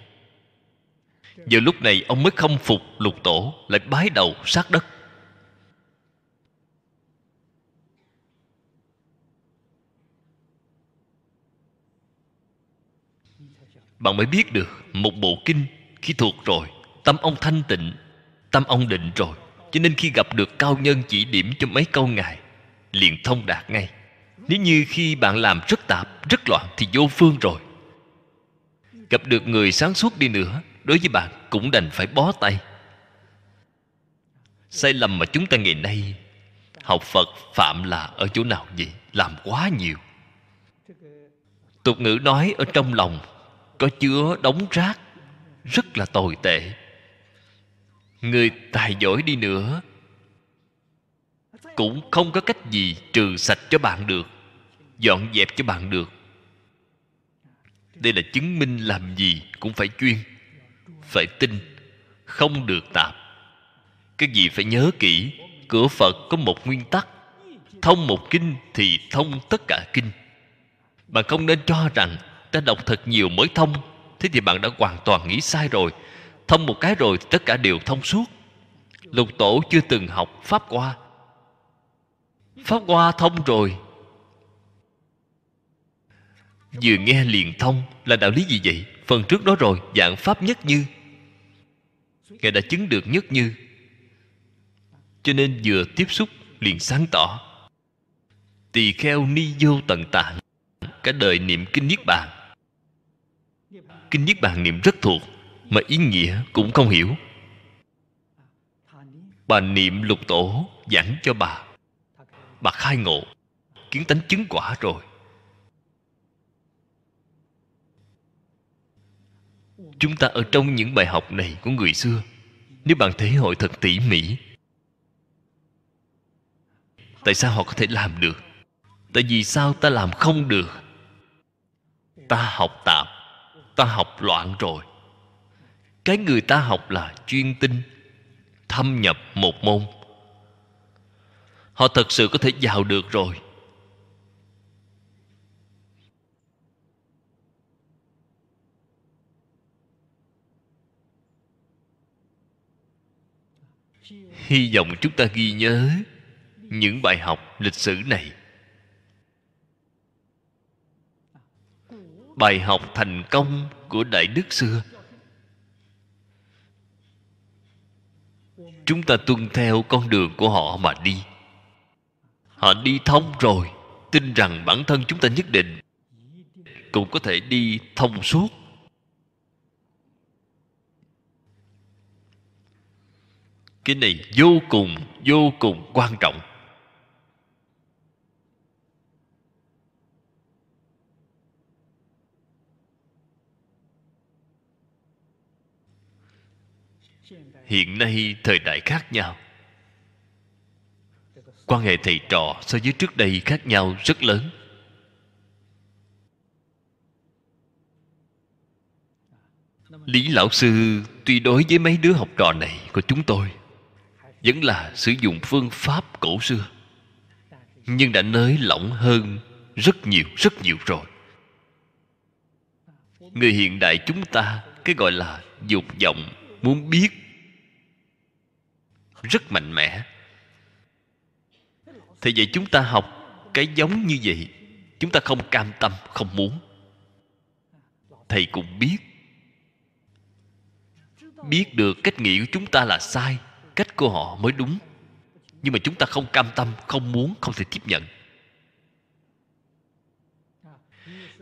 Giờ lúc này ông mới không phục lục tổ, Lại bái đầu sát đất. Bạn mới biết được Một bộ kinh khi thuộc rồi, Tâm ông thanh tịnh, Tâm ông định rồi. Cho nên khi gặp được cao nhân chỉ điểm cho mấy câu ngài, Liền thông đạt ngay. Nếu như khi bạn làm rất tạp, rất loạn thì vô phương rồi. Gặp được người sáng suốt đi nữa đối với bạn cũng đành phải bó tay. Sai lầm mà chúng ta ngày nay, học phật phạm là ở chỗ nào vậy? Làm quá nhiều. Tục ngữ nói ở trong lòng, có chứa đống rác, rất là tồi tệ. Người tài giỏi đi nữa, cũng không có cách gì trừ sạch cho bạn được, dọn dẹp cho bạn được. Đây là chứng minh làm gì cũng phải chuyên phải tin, không được tạp. Cái gì phải nhớ kỹ, cửa phật có một nguyên tắc, thông một kinh thì thông tất cả kinh. Bạn không nên cho rằng ta đọc thật nhiều mới thông, thế thì bạn đã hoàn toàn nghĩ sai rồi. Thông một cái rồi tất cả đều thông suốt. Lục tổ chưa từng học pháp qua pháp qua thông rồi. Vừa nghe liền thông, là đạo lý gì vậy? Phần trước đó rồi, dạng pháp nhất như ngài đã chứng được nhất như. Cho nên vừa tiếp xúc liền sáng tỏ. Tỳ kheo ni vô tận tạng, cả đời niệm kinh niết bàn. Kinh niết bàn niệm rất thuộc, mà ý nghĩa cũng không hiểu. Bà niệm lục tổ giảng cho bà. Bà khai ngộ, kiến tánh chứng quả rồi. Chúng ta ở trong những bài học này của người xưa. Nếu bạn thể hội thật tỉ mỉ, tại sao họ có thể làm được? Tại vì sao ta làm không được? Ta học tạp, ta học loạn rồi. Cái người ta học là chuyên tinh, thâm nhập một môn. Họ thật sự có thể vào được rồi. Hy vọng chúng ta ghi nhớ những bài học lịch sử này. Bài học thành công của đại đức xưa. Chúng ta tuân theo con đường của họ mà đi. Họ đi thông rồi, tin rằng bản thân chúng ta nhất định cũng có thể đi thông suốt. Cái này vô cùng vô cùng quan trọng. Hiện nay thời đại khác nhau. Quan hệ thầy trò so với trước đây khác nhau rất lớn. Lý lão sư tuy đối với mấy đứa học trò này của chúng tôi vẫn là sử dụng phương pháp cổ xưa, nhưng đã nới lỏng hơn rất nhiều rất nhiều rồi. Người hiện đại chúng ta, cái gọi là dục vọng muốn biết, rất mạnh mẽ. Thì vậy chúng ta học cái giống như vậy, chúng ta không cam tâm, không muốn. Thầy cũng biết. Biết được cách nghĩ của chúng ta là sai cách của họ mới đúng. Nhưng mà chúng ta không cam tâm, không muốn, không thể tiếp nhận.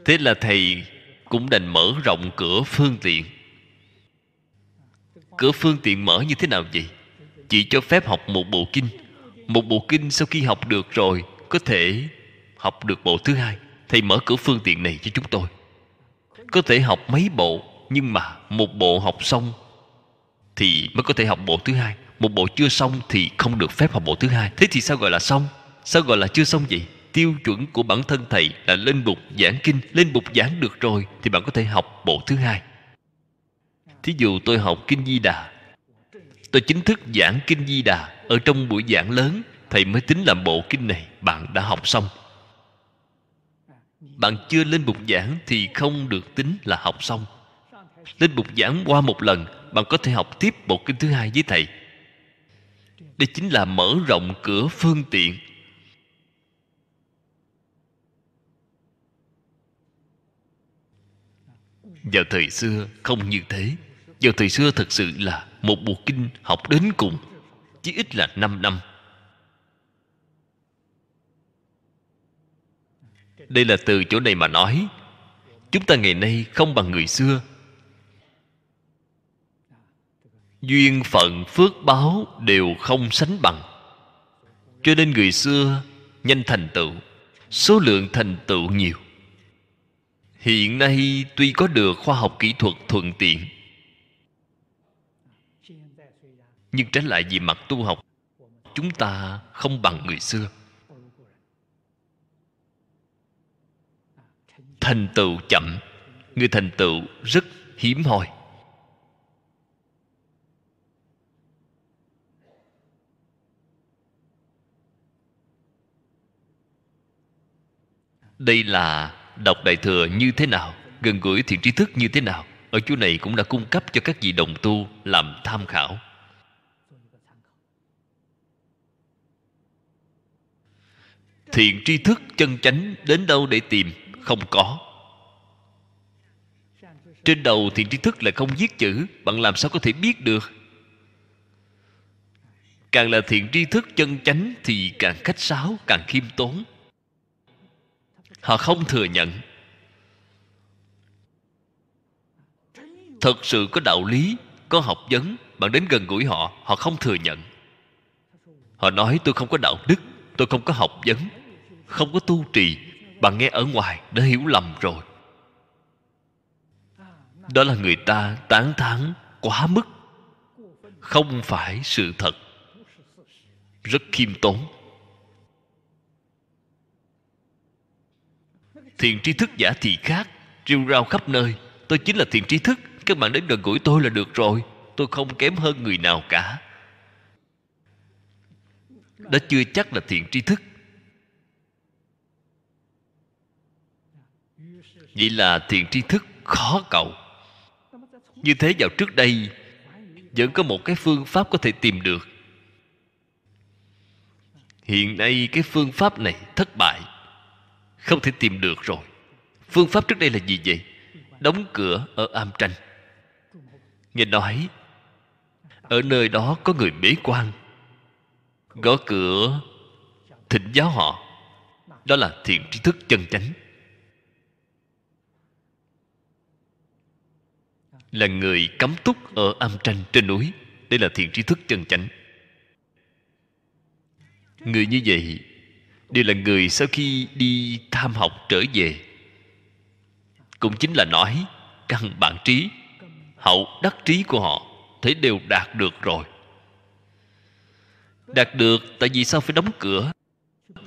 Thế là thầy cũng đành mở rộng cửa phương tiện. Cửa phương tiện mở như thế nào vậy? Chỉ cho phép học một bộ kinh. Một bộ kinh sau khi học được rồi, có thể học được bộ thứ hai. Thầy mở cửa phương tiện này cho chúng tôi. Có thể học mấy bộ, nhưng mà một bộ học xong thì mới có thể học bộ thứ hai một bộ chưa xong thì không được phép học bộ thứ hai. Thế thì sao gọi là xong? Sao gọi là chưa xong vậy? Tiêu chuẩn của bản thân thầy là lên bục giảng kinh. Lên bục giảng được rồi thì bạn có thể học bộ thứ hai. Thí dụ tôi học kinh di đà. Tôi chính thức giảng kinh di đà. Ở trong buổi giảng lớn, thầy mới tính làm bộ kinh này. Bạn đã học xong. Bạn chưa lên bục giảng thì không được tính là học xong. Lên bục giảng qua một lần, bạn có thể học tiếp bộ kinh thứ hai với thầy đây chính là mở rộng cửa phương tiện. Vào thời xưa không như thế. Vào thời xưa thật sự là một bộ kinh học đến cùng chỉ ít là 5 năm. Đây là từ chỗ này mà nói, chúng ta ngày nay không bằng người xưa. Duyên phận phước báo đều không sánh bằng. Cho nên người xưa nhanh thành tựu, số lượng thành tựu nhiều. Hiện nay tuy có được khoa học kỹ thuật thuận tiện, nhưng trái lại vì mặt tu học, chúng ta không bằng người xưa. Thành tựu chậm, người thành tựu rất hiếm hoi. Đây là đọc đại thừa như thế nào, gần gũi thiện tri thức như thế nào? Ở chỗ này cũng đã cung cấp cho các vị đồng tu làm tham khảo. Thiện tri thức chân chánh đến đâu để tìm? Không có. Trên đầu thiện tri thức là không viết chữ, bạn làm sao có thể biết được? Càng là thiện tri thức chân chánh thì càng khách sáo, càng khiêm tốn họ không thừa nhận. Thật sự có đạo lý, có học vấn, bạn đến gần gũi họ họ không thừa nhận. Họ nói, tôi không có đạo đức, tôi không có học vấn, không có tu trì. Bạn nghe ở ngoài, đã hiểu lầm rồi. Đó là người ta tán thán quá mức. Không phải sự thật. Rất khiêm tốn. Thiền tri thức giả thì khác. Rêu rao khắp nơi. Tôi chính là thiền tri thức. Các bạn đến gần gũi tôi là được rồi. Tôi không kém hơn người nào cả. Đó chưa chắc là thiện tri thức. Vậy là thiện tri thức khó cầu. Như thế vào trước đây, vẫn có một cái phương pháp có thể tìm được. Hiện nay cái phương pháp này thất bại không thể tìm được rồi. Phương pháp trước đây là gì vậy? Đóng cửa ở am tranh. Nghe nói, ở nơi đó có người bế quan. Gõ cửa thịnh giáo họ. Đó là thiện trí thức chân chánh. Là người cấm túc ở am tranh trên núi. Đây là thiện trí thức chân chánh. Người như vậy đều là người sau khi đi tham học trở về. Cũng chính là nói, căn bản trí, hậu đắc trí của họ thấy đều đạt được rồi. Đạt được tại vì sao phải đóng cửa?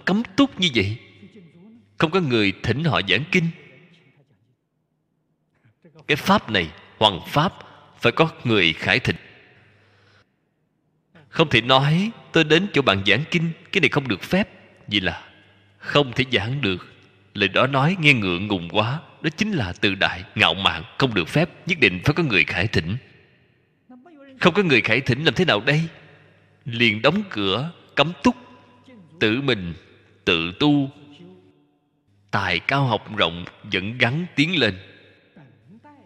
Cấm túc như vậy. Không có người thỉnh họ giảng kinh. Cái pháp này hoàng pháp, phải có người khải thịnh. Không thể nói, tôi đến chỗ bạn giảng kinh, cái này không được phép vì là không thể giảng được. Lời đó nói nghe ngượng ngùng quá. Đó chính là tự đại ngạo mạn, không được phép nhất định phải có người khải thỉnh. Không có người khải thỉnh làm thế nào đây? Liền đóng cửa, cấm túc, tự mình, tự tu. Tài cao học rộng vẫn gắn tiến lên.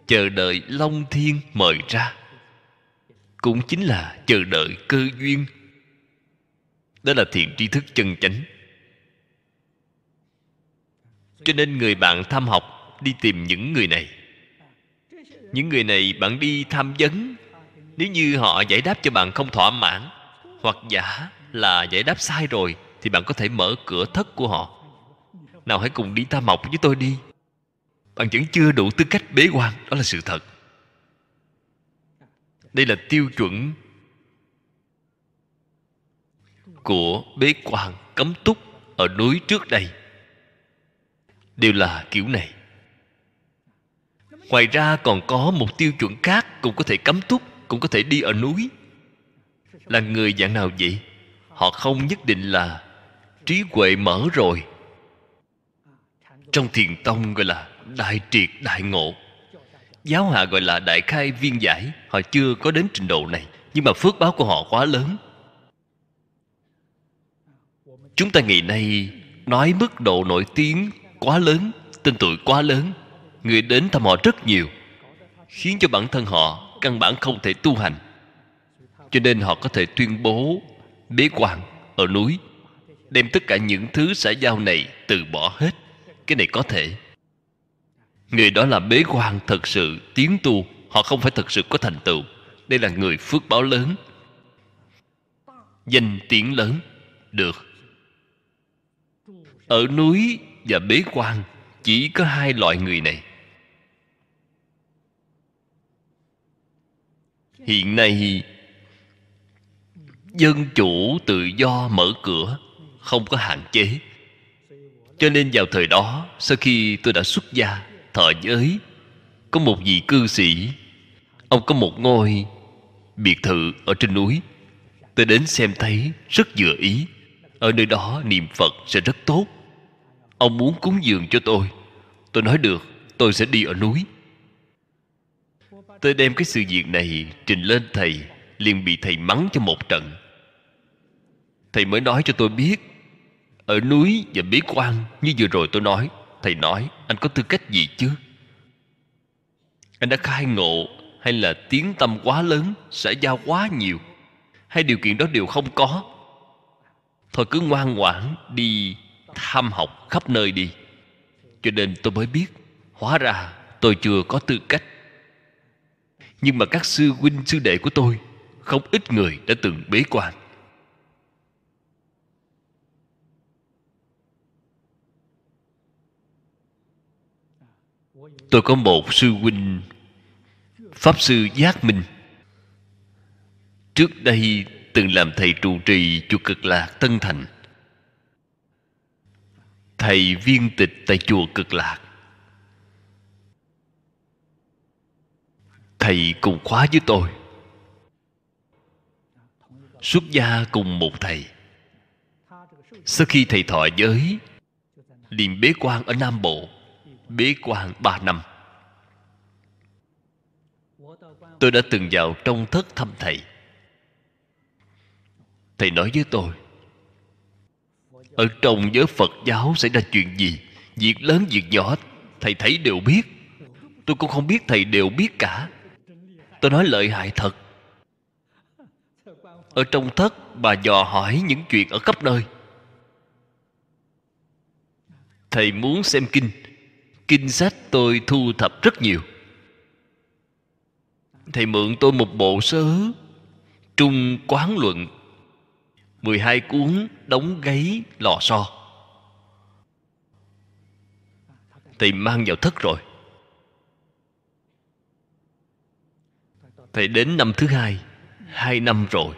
Chờ đợi long thiên mời ra. Cũng chính là chờ đợi cơ duyên. Đó là thiện tri thức chân chánh cho nên người bạn tham học đi tìm những người này. Những người này bạn đi tham vấn. Nếu như họ giải đáp cho bạn không thỏa mãn, hoặc giả là giải đáp sai rồi, thì bạn có thể mở cửa thất của họ. Nào hãy cùng đi tham học với tôi đi. Bạn vẫn chưa đủ tư cách bế quan, đó là sự thật. Đây là tiêu chuẩn của bế quan, cấm túc ở núi trước đây đều là kiểu này. Ngoài ra còn có một tiêu chuẩn khác cũng có thể cấm túc, cũng có thể đi ở núi. Là người dạng nào vậy? Họ không nhất định là trí huệ mở rồi. Trong thiền tông gọi là đại triệt đại ngộ. Giáo hạ gọi là đại khai viên giải. Họ chưa có đến trình độ này, nhưng mà phước báo của họ quá lớn. Chúng ta ngày nay nói mức độ nổi tiếng quá lớn, tên tuổi quá lớn, người đến thăm họ rất nhiều, khiến cho bản thân họ căn bản không thể tu hành. Cho nên họ có thể tuyên bố bế quan ở núi, đem tất cả những thứ xã giao này từ bỏ hết. Cái này có thể. Người đó là bế quan thật sự, tiến tu, họ không phải thật sự có thành tựu. Đây là người phước báo lớn. Danh tiếng lớn. Được. Ở núi và bế quan chỉ có hai loại người này. Hiện nay, dân chủ tự do mở cửa, không có hạn chế. Cho nên vào thời đó, sau khi tôi đã xuất gia, thọ giới, có một vị cư sĩ. Ông có một ngôi biệt thự ở trên núi. Tôi đến xem thấy rất vừa ý. Ở nơi đó niệm phật sẽ rất tốt ông muốn cúng dường cho tôi. Tôi nói được, tôi sẽ đi ở núi. Tôi đem cái sự việc này trình lên thầy, liền bị thầy mắng cho một trận. Thầy mới nói cho tôi biết, ở núi và bế quan, như vừa rồi tôi nói, thầy nói, anh có tư cách gì chứ? Anh đã khai ngộ hay là tiếng tâm quá lớn sẽ giao quá nhiều, hay điều kiện đó đều không có? Thôi cứ ngoan ngoãn đi tham học khắp nơi đi. Cho nên tôi mới biết, hóa ra tôi chưa có tư cách. Nhưng mà các sư huynh, sư đệ của tôi, không ít người đã từng bế quan. Tôi có một sư huynh, pháp sư giác minh. Trước đây từng làm thầy trụ trì chùa cực lạc tân thành thầy viên tịch tại chùa cực lạc. Thầy cùng khóa với tôi. Xuất gia cùng một thầy. Sau khi thầy thọ giới liền bế quan ở nam bộ, bế quan ba năm. Tôi đã từng vào trong thất thăm thầy. Thầy nói với tôi ở trong giới phật giáo xảy ra chuyện gì? Việc lớn, việc nhỏ, thầy thấy đều biết. Tôi cũng không biết thầy đều biết cả. Tôi nói lợi hại thật. Ở trong thất, bà dò hỏi những chuyện ở khắp nơi. Thầy muốn xem kinh. Kinh sách tôi thu thập rất nhiều. Thầy mượn tôi một bộ sớ, trung quán luận. 12 cuốn đóng gáy lò xo. Thầy mang vào thất rồi. Thầy đến năm thứ hai hai năm rồi.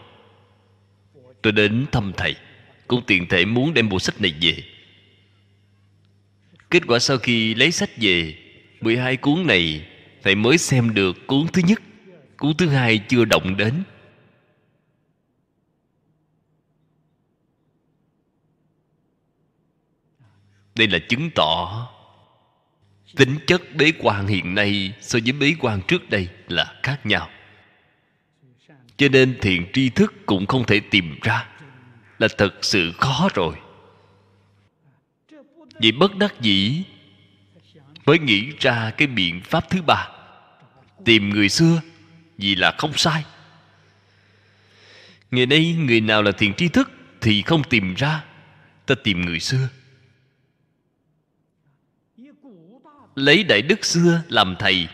Tôi đến thăm thầy. Cũng tiện thể muốn đem bộ sách này về. Kết quả sau khi lấy sách về 12 cuốn này thầy mới xem được cuốn thứ nhất, cuốn thứ hai chưa động đến. Đây là chứng tỏ tính chất bế quan hiện nay so với bế quan trước đây là khác nhau. Cho nên thiện tri thức cũng không thể tìm ra là thật sự khó rồi. Vì bất đắc dĩ mới nghĩ ra cái biện pháp thứ ba, tìm người xưa vì là không sai. Ngày nay người nào là thiện tri thức thì không tìm ra, ta tìm người xưa. Lấy đại đức xưa làm thầy.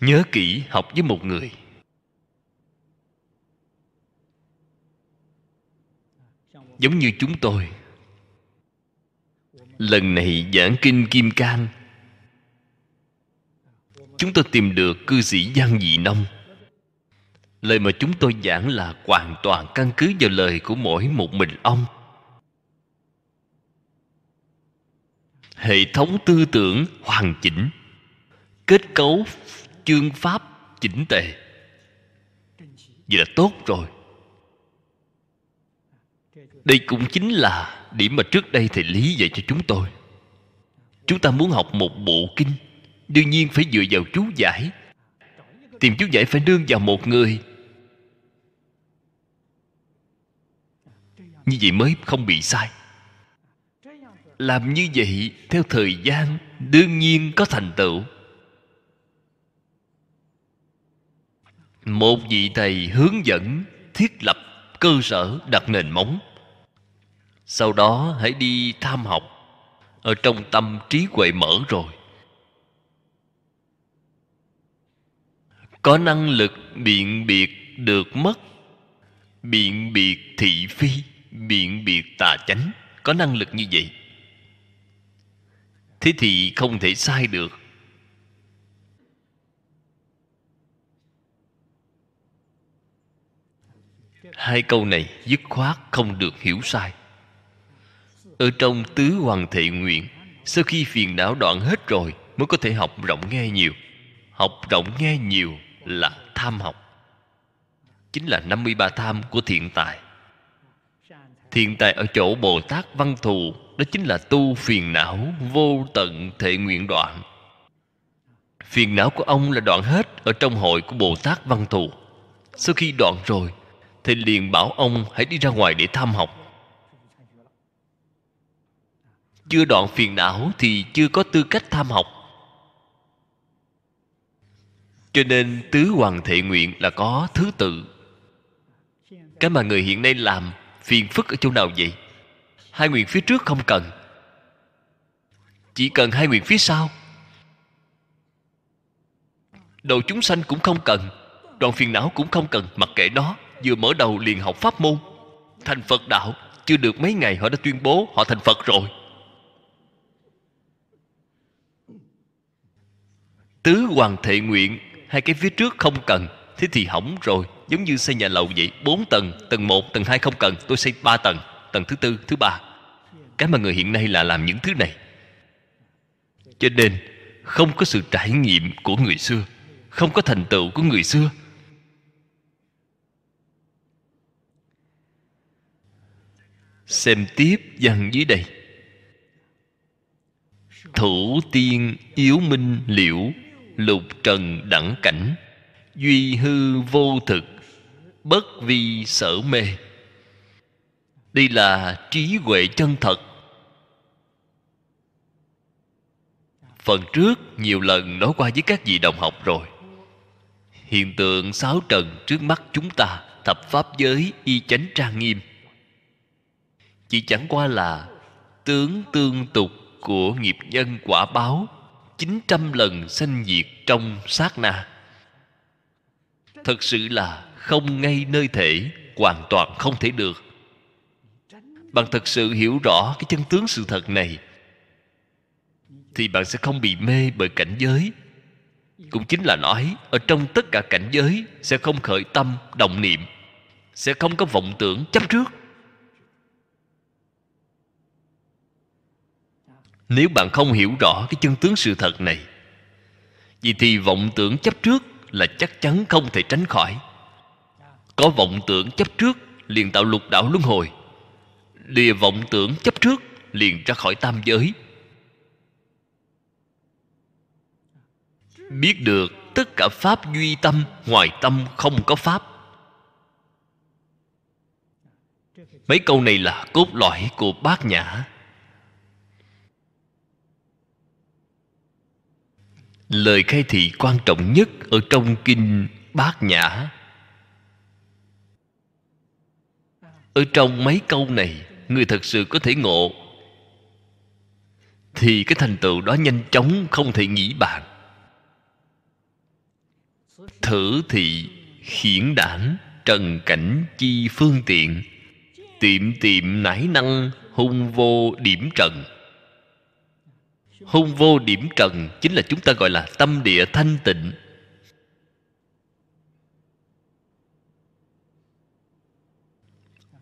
Nhớ kỹ, học với một người. Giống như chúng tôi. Lần này giảng kinh kim cang. Chúng tôi tìm được cư sĩ giang dị nông. Lời mà chúng tôi giảng là hoàn toàn căn cứ vào lời của mỗi một mình ông. Hệ thống tư tưởng hoàn chỉnh, kết cấu chương pháp chỉnh tề. Vậy là tốt rồi. Đây cũng chính là điểm mà trước đây thầy lý dạy cho chúng tôi. Chúng ta muốn học một bộ kinh, đương nhiên phải dựa vào chú giải. Tìm chú giải phải nương vào một người. Như vậy mới không bị sai làm như vậy theo thời gian đương nhiên có thành tựu. Một vị thầy hướng dẫn thiết lập cơ sở đặt nền móng. Sau đó hãy đi tham học. Ở trong tâm trí huệ mở rồi. Có năng lực biện biệt được mất. Biện biệt thị phi, biện biệt tà chánh. Có năng lực như vậy thế thì không thể sai được. Hai câu này dứt khoát không được hiểu sai. Ở trong tứ hoàng thệ nguyện, sau khi phiền não đoạn hết rồi mới có thể học rộng nghe nhiều. Học rộng nghe nhiều là tham học. Chính là 53 tham của thiện tài. Thiện tài ở chỗ bồ tát văn thù đó chính là tu phiền não vô tận thệ nguyện đoạn. Phiền não của ông là đoạn hết ở trong hội của bồ tát văn thù. Sau khi đoạn rồi thì liền bảo ông hãy đi ra ngoài để tham học. Chưa đoạn phiền não thì chưa có tư cách tham học. Cho nên tứ hoàng thệ nguyện là có thứ tự. Cái mà người hiện nay làm phiền phức ở chỗ nào vậy? Hai nguyện phía trước không cần. Chỉ cần hai nguyện phía sau. Đầu chúng sanh cũng không cần đoạn phiền não cũng không cần, mặc kệ đó vừa mở đầu liền học pháp môn. Thành phật đạo, chưa được mấy ngày họ đã tuyên bố họ thành phật rồi. Tứ hoàng thệ nguyện, hai cái phía trước không cần, thế thì hỏng rồi, giống như xây nhà lầu vậy, bốn tầng tầng một, tầng hai không cần, tôi xây ba tầng tầng thứ tư, thứ ba. Cái mà người hiện nay là làm những thứ này. Cho nên, không có sự trải nghiệm của người xưa, không có thành tựu của người xưa. Xem tiếp dần dưới đây. Thủ tiên yếu minh liễu, lục trần đẳng cảnh, duy hư vô thực, bất vi sở mê đây là trí huệ chân thật. Phần trước, nhiều lần nói qua với các vị đồng học rồi. Hiện tượng sáu trần trước mắt chúng ta, thập pháp giới, y chánh trang nghiêm. Chỉ chẳng qua là tướng tương tục của nghiệp nhân quả báo 900 lần sanh diệt trong sát na. Thật sự là không ngay nơi thể, hoàn toàn không thể được bạn thật sự hiểu rõ cái chân tướng sự thật này, thì bạn sẽ không bị mê bởi cảnh giới. Cũng chính là nói, ở trong tất cả cảnh giới sẽ không khởi tâm, động niệm, sẽ không có vọng tưởng, chấp trước. Nếu bạn không hiểu rõ cái chân tướng sự thật này vì thì vọng tưởng chấp trước là chắc chắn không thể tránh khỏi. Có vọng tưởng chấp trước liền tạo lục đạo luân hồi lìa vọng tưởng chấp trước, liền ra khỏi tam giới. Biết được tất cả pháp duy tâm, ngoài tâm không có pháp. Mấy câu này là cốt lõi của bát nhã. Lời khai thị quan trọng nhất ở trong kinh bát nhã. Ở trong mấy câu này người thật sự có thể ngộ. Thì cái thành tựu đó nhanh chóng không thể nghĩ bàn. Thử thị hiển đản trần cảnh chi phương tiện. Tiệm tiệm nải năng, hung vô điểm trần. Hung vô điểm trần chính là chúng ta gọi là tâm địa thanh tịnh.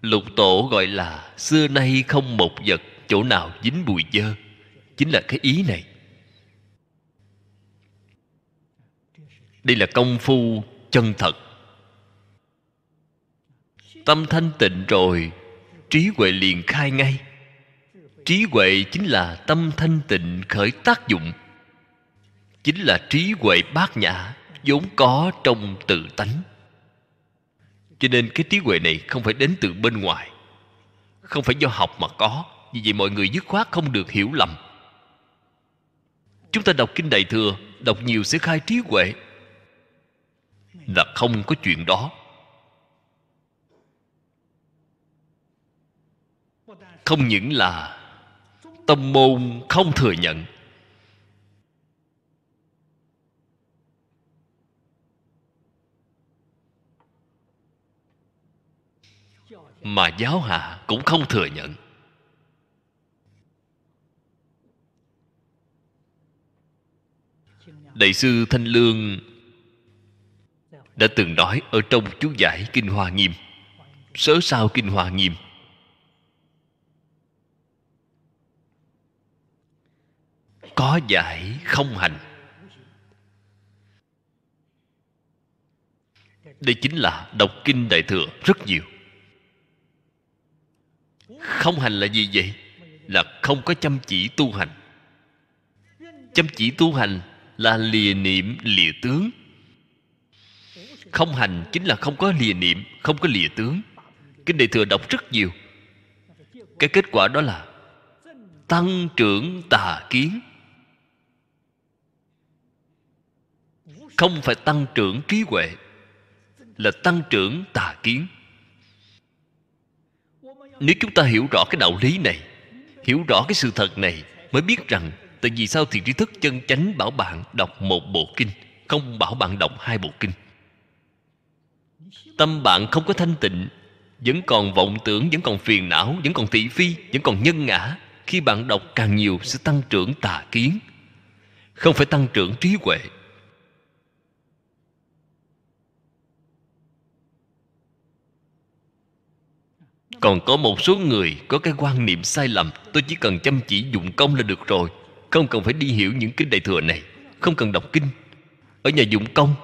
Lục tổ gọi là, xưa nay không một vật chỗ nào dính bụi dơ. Chính là cái ý này. Đây là công phu chân thật. Tâm thanh tịnh rồi, trí huệ liền khai ngay. Trí huệ chính là tâm thanh tịnh khởi tác dụng. Chính là trí huệ bát nhã vốn có trong tự tánh cho nên cái trí huệ này không phải đến từ bên ngoài. Không phải do học mà có. Vì vậy mọi người dứt khoát không được hiểu lầm. Chúng ta đọc kinh đại thừa, đọc nhiều sẽ khai trí huệ. Là không có chuyện đó. Không những là tâm môn không thừa nhận mà giáo hạ cũng không thừa nhận. Đại sư thanh lương đã từng nói ở trong chú giải kinh hoa nghiêm, sớ sao kinh hoa nghiêm? Có giải không hành. Đây chính là đọc kinh đại thừa rất nhiều không hành là gì vậy? Là không có chăm chỉ tu hành. Chăm chỉ tu hành là lìa niệm lìa tướng. Không hành chính là không có lìa niệm, không có lìa tướng. Kinh đại thừa đọc rất nhiều. Cái kết quả đó là tăng trưởng tà kiến. Không phải tăng trưởng trí huệ, là tăng trưởng tà kiến nếu chúng ta hiểu rõ cái đạo lý này, hiểu rõ cái sự thật này, mới biết rằng tại vì sao thiền tri thức chân chánh bảo bạn đọc một bộ kinh, không bảo bạn đọc hai bộ kinh. Tâm bạn không có thanh tịnh, vẫn còn vọng tưởng, vẫn còn phiền não, vẫn còn thị phi, vẫn còn nhân ngã. Khi bạn đọc, càng nhiều sẽ tăng trưởng tà kiến. Không phải tăng trưởng trí huệ còn có một số người có cái quan niệm sai lầm, tôi chỉ cần chăm chỉ dụng công là được rồi. Không cần phải đi hiểu những kinh đại thừa này, không cần đọc kinh. Ở nhà dụng công,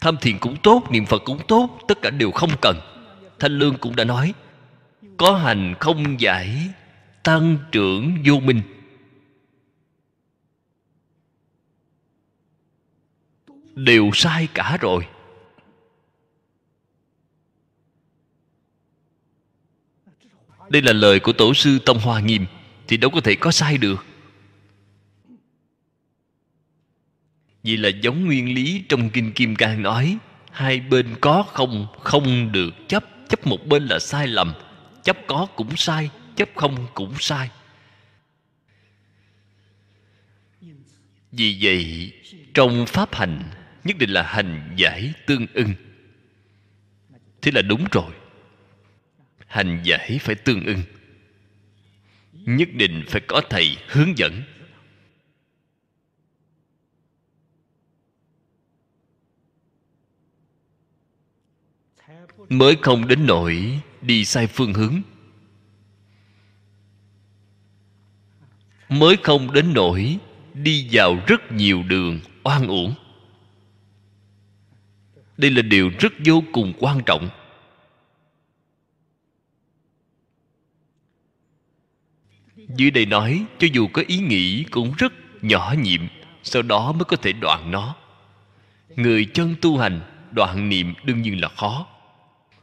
tham thiền cũng tốt, niệm phật cũng tốt, tất cả đều không cần. Thanh lương cũng đã nói, có hành không giải tăng trưởng vô minh. Đều sai cả rồi. Đây là lời của tổ sư tông hoa nghiêm, thì đâu có thể có sai được. Vì là giống nguyên lý trong kinh kim cang nói, hai bên có không không được chấp chấp một bên là sai lầm, chấp có cũng sai, chấp không cũng sai. Vì vậy, trong pháp hành, nhất định là hành giải tương ưng. Thế là đúng rồi hành giải phải tương ưng. Nhất định phải có thầy hướng dẫn. Mới không đến nỗi đi sai phương hướng. Mới không đến nỗi đi vào rất nhiều đường oan uổng. Đây là điều rất vô cùng quan trọng. Dưới đây nói, cho dù có ý nghĩ cũng rất nhỏ nhiệm, sau đó mới có thể đoạn nó. Người chân tu hành, đoạn niệm đương nhiên là khó,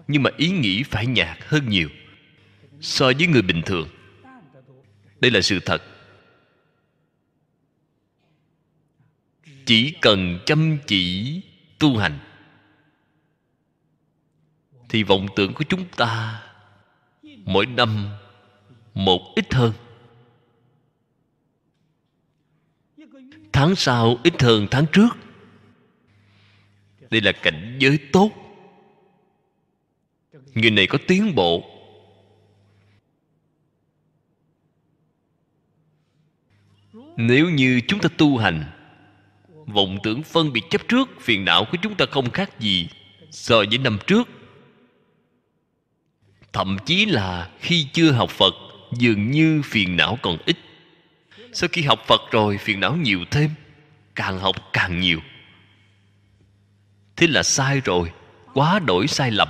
nhưng mà ý nghĩ phải nhạt hơn nhiều so với người bình thường. Đây là sự thật. Chỉ cần chăm chỉ tu hành, thì vọng tưởng của chúng ta mỗi năm một ít hơn. Tháng sau, ít hơn tháng trước. Đây là cảnh giới tốt. Người này có tiến bộ. Nếu như chúng ta tu hành, vọng tưởng phân biệt chấp trước, phiền não của chúng ta không khác gì so với năm trước. Thậm chí là khi chưa học phật, dường như phiền não còn ít sau khi học phật rồi, phiền não nhiều thêm, càng học càng nhiều. Thế là sai rồi, quá đổi sai lầm.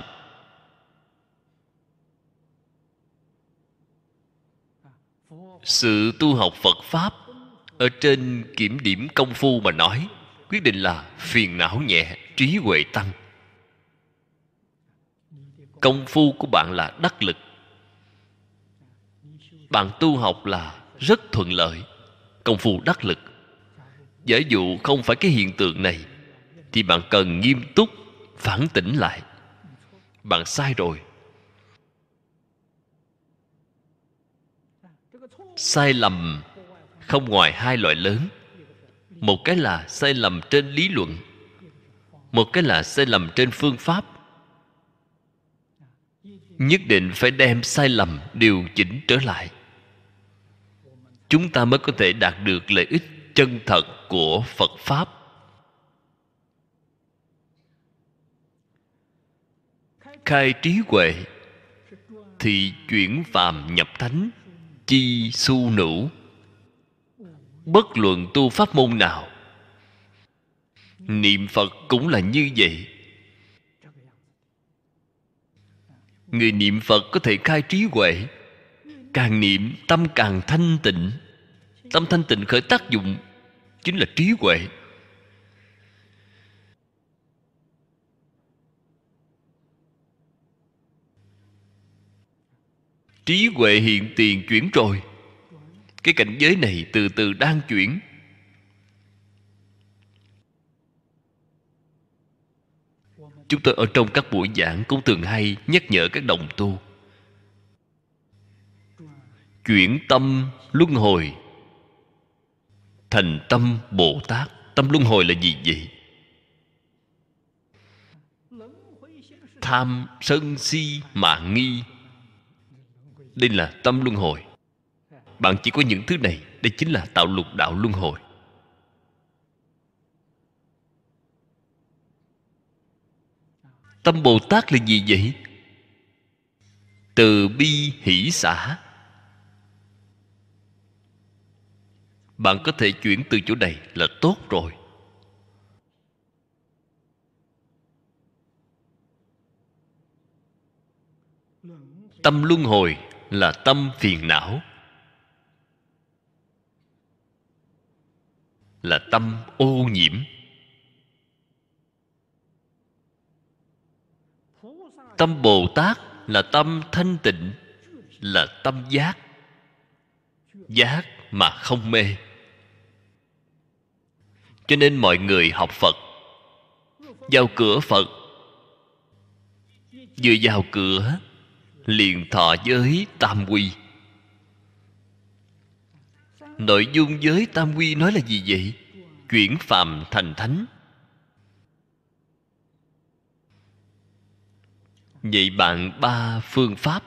Sự tu học phật pháp ở trên kiểm điểm công phu mà nói, quyết định là phiền não nhẹ, trí huệ tăng. Công phu của bạn là đắc lực. Bạn tu học là rất thuận lợi công phu đắc lực. Giả dụ không phải cái hiện tượng này, thì bạn cần nghiêm túc phản tỉnh lại. Bạn sai rồi. Sai lầm không ngoài hai loại lớn. Một cái là sai lầm trên lý luận, một cái là sai lầm trên phương pháp. Nhất định phải đem sai lầm điều chỉnh trở lại chúng ta mới có thể đạt được lợi ích chân thật của phật pháp. Khai trí huệ thì chuyển phàm nhập thánh, chi su nữ bất luận tu pháp môn nào, niệm phật cũng là như vậy. Người niệm phật có thể khai trí huệ càng niệm, tâm càng thanh tịnh. Tâm thanh tịnh khởi tác dụng chính là trí huệ. Trí huệ hiện tiền chuyển rồi. Cái cảnh giới này từ từ đang chuyển. Chúng tôi ở trong các buổi giảng cũng thường hay nhắc nhở các đồng tu chuyển tâm luân hồi. Thành tâm bồ tát, tâm luân hồi là gì vậy? Tham sân si mạng nghi. Đây là tâm luân hồi. Bạn chỉ có những thứ này, đây chính là tạo lục đạo luân hồi. Tâm bồ tát là gì vậy? Từ bi hỷ xã bạn có thể chuyển từ chỗ này là tốt rồi. Tâm luân hồi là tâm phiền não. Là tâm ô nhiễm. Tâm bồ tát là tâm thanh tịnh, là tâm giác. Giác mà không mê cho nên mọi người học phật. Vào cửa phật. Vừa vào cửa, liền thọ giới tam quy. Nội dung giới tam quy nói là gì vậy? Chuyển phàm thành thánh. Vậy bạn ba phương pháp.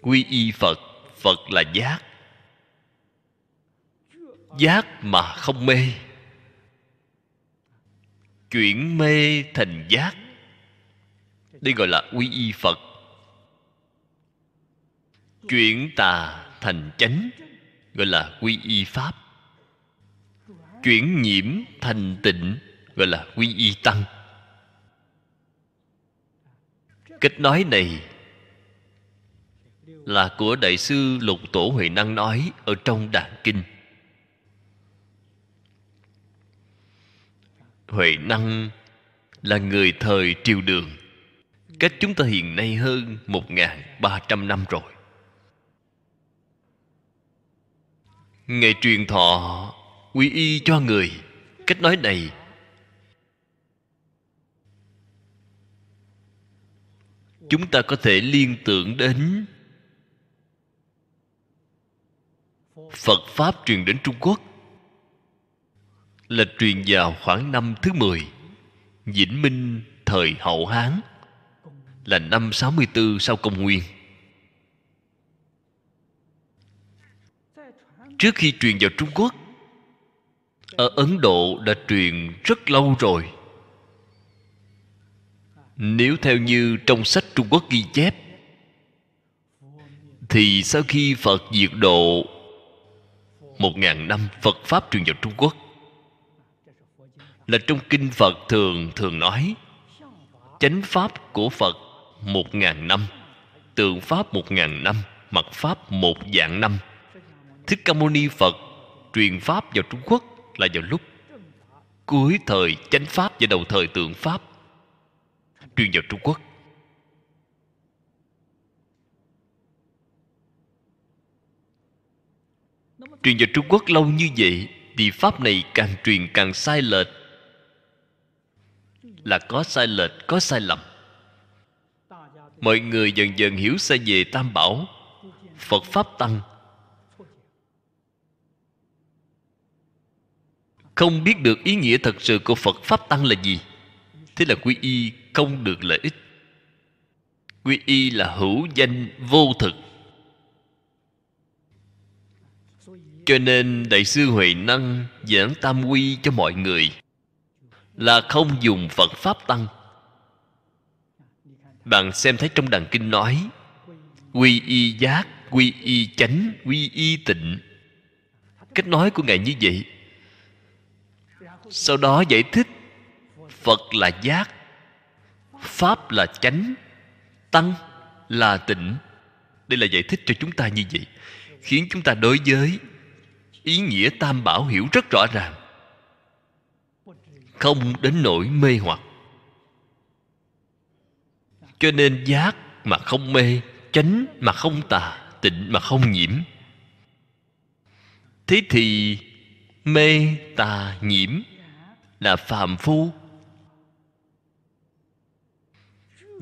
Quy y phật phật là giác giác mà không mê. Chuyển mê thành giác. Đây gọi là quy y phật. Chuyển tà thành chánh, gọi là quy y pháp. Chuyển nhiễm thành tịnh, gọi là quy y tăng. Cách nói này là của đại sư lục tổ huệ năng nói ở trong đàn kinh. Huệ năng là người thời triều đường, cách chúng ta hiện nay hơn một ba trăm năm rồi. Ngày truyền thọ quy y cho người, Cách nói này. Chúng ta có thể liên tưởng đến phật pháp truyền đến trung quốc là truyền vào khoảng năm thứ 10 Vĩnh Minh thời Hậu Hán là năm 64 sau công nguyên. Trước khi truyền vào Trung Quốc, ở Ấn Độ đã truyền rất lâu rồi. Nếu theo như trong sách Trung Quốc ghi chép, thì sau khi Phật diệt độ một ngàn năm Phật Pháp truyền vào Trung Quốc là trong kinh Phật thường thường nói, chánh pháp của Phật một ngàn năm, tượng pháp một ngàn năm, mặt pháp một dạng năm. Thích ca mâu ni phật truyền pháp vào trung quốc là vào lúc cuối thời chánh pháp và đầu thời tượng pháp truyền vào trung quốc. Truyền vào trung quốc lâu như vậy thì pháp này càng truyền càng sai lệch là có sai lệch, có sai lầm. Mọi người dần dần hiểu sai về tam bảo, phật pháp tăng. Không biết được ý nghĩa thật sự của phật pháp tăng là gì, thế là quy y không được lợi ích. Quy y là hữu danh vô thực. Cho nên đại sư huệ năng giảng tam quy cho mọi người là không dùng phật pháp tăng. Bạn xem thấy trong đàn kinh nói, quy y giác, quy y chánh, quy y tịnh. Cách nói của ngài như vậy. Sau đó giải thích, phật là giác, pháp là chánh, tăng là tịnh. Đây là giải thích cho chúng ta như vậy, khiến chúng ta đối với ý nghĩa tam bảo hiểu rất rõ ràng không đến nỗi mê hoặc. Cho nên giác mà không mê, chánh mà không tà, tịnh mà không nhiễm. Thế thì mê tà nhiễm là phàm phu.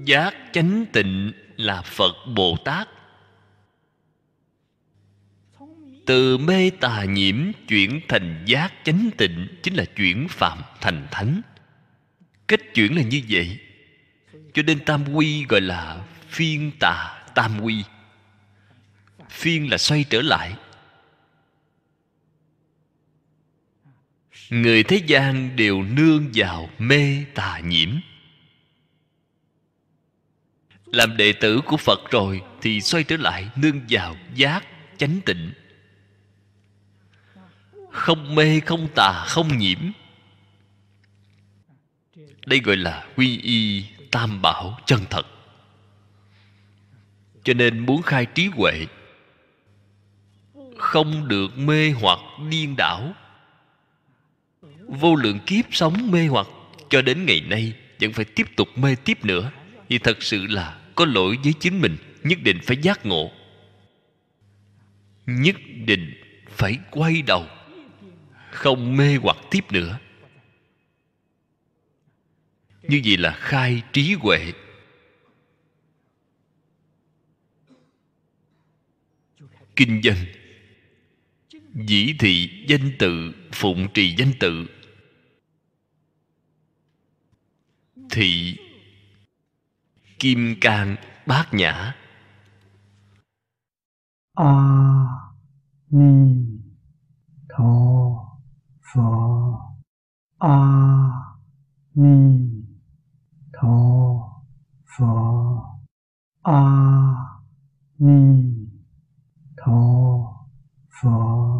Giác chánh tịnh là phật bồ tát. Từ mê tà nhiễm chuyển thành giác chánh tịnh chính là chuyển phạm thành thánh. Cách chuyển là như vậy. Cho nên tam quy gọi là phiên tà tam quy. Phiên là xoay trở lại. Người thế gian đều nương vào mê tà nhiễm. Làm đệ tử của phật rồi thì xoay trở lại, nương vào giác chánh tịnh không mê, không tà, không nhiễm. Đây gọi là quy y tam bảo chân thật. Cho nên muốn khai trí huệ, không được mê hoặc điên đảo. Vô lượng kiếp sống mê hoặc, cho đến ngày nay vẫn phải tiếp tục mê tiếp nữa. Thì thật sự là có lỗi với chính mình, nhất định phải giác ngộ. Nhất định phải quay đầu không mê hoặc tiếp nữa. Như vậy là khai trí huệ. Kinh dân dĩ thị danh tự, phụng trì danh tự. Thị. Kim cang bát nhã. A ni tho. 佛阿弥陀佛。阿弥陀佛。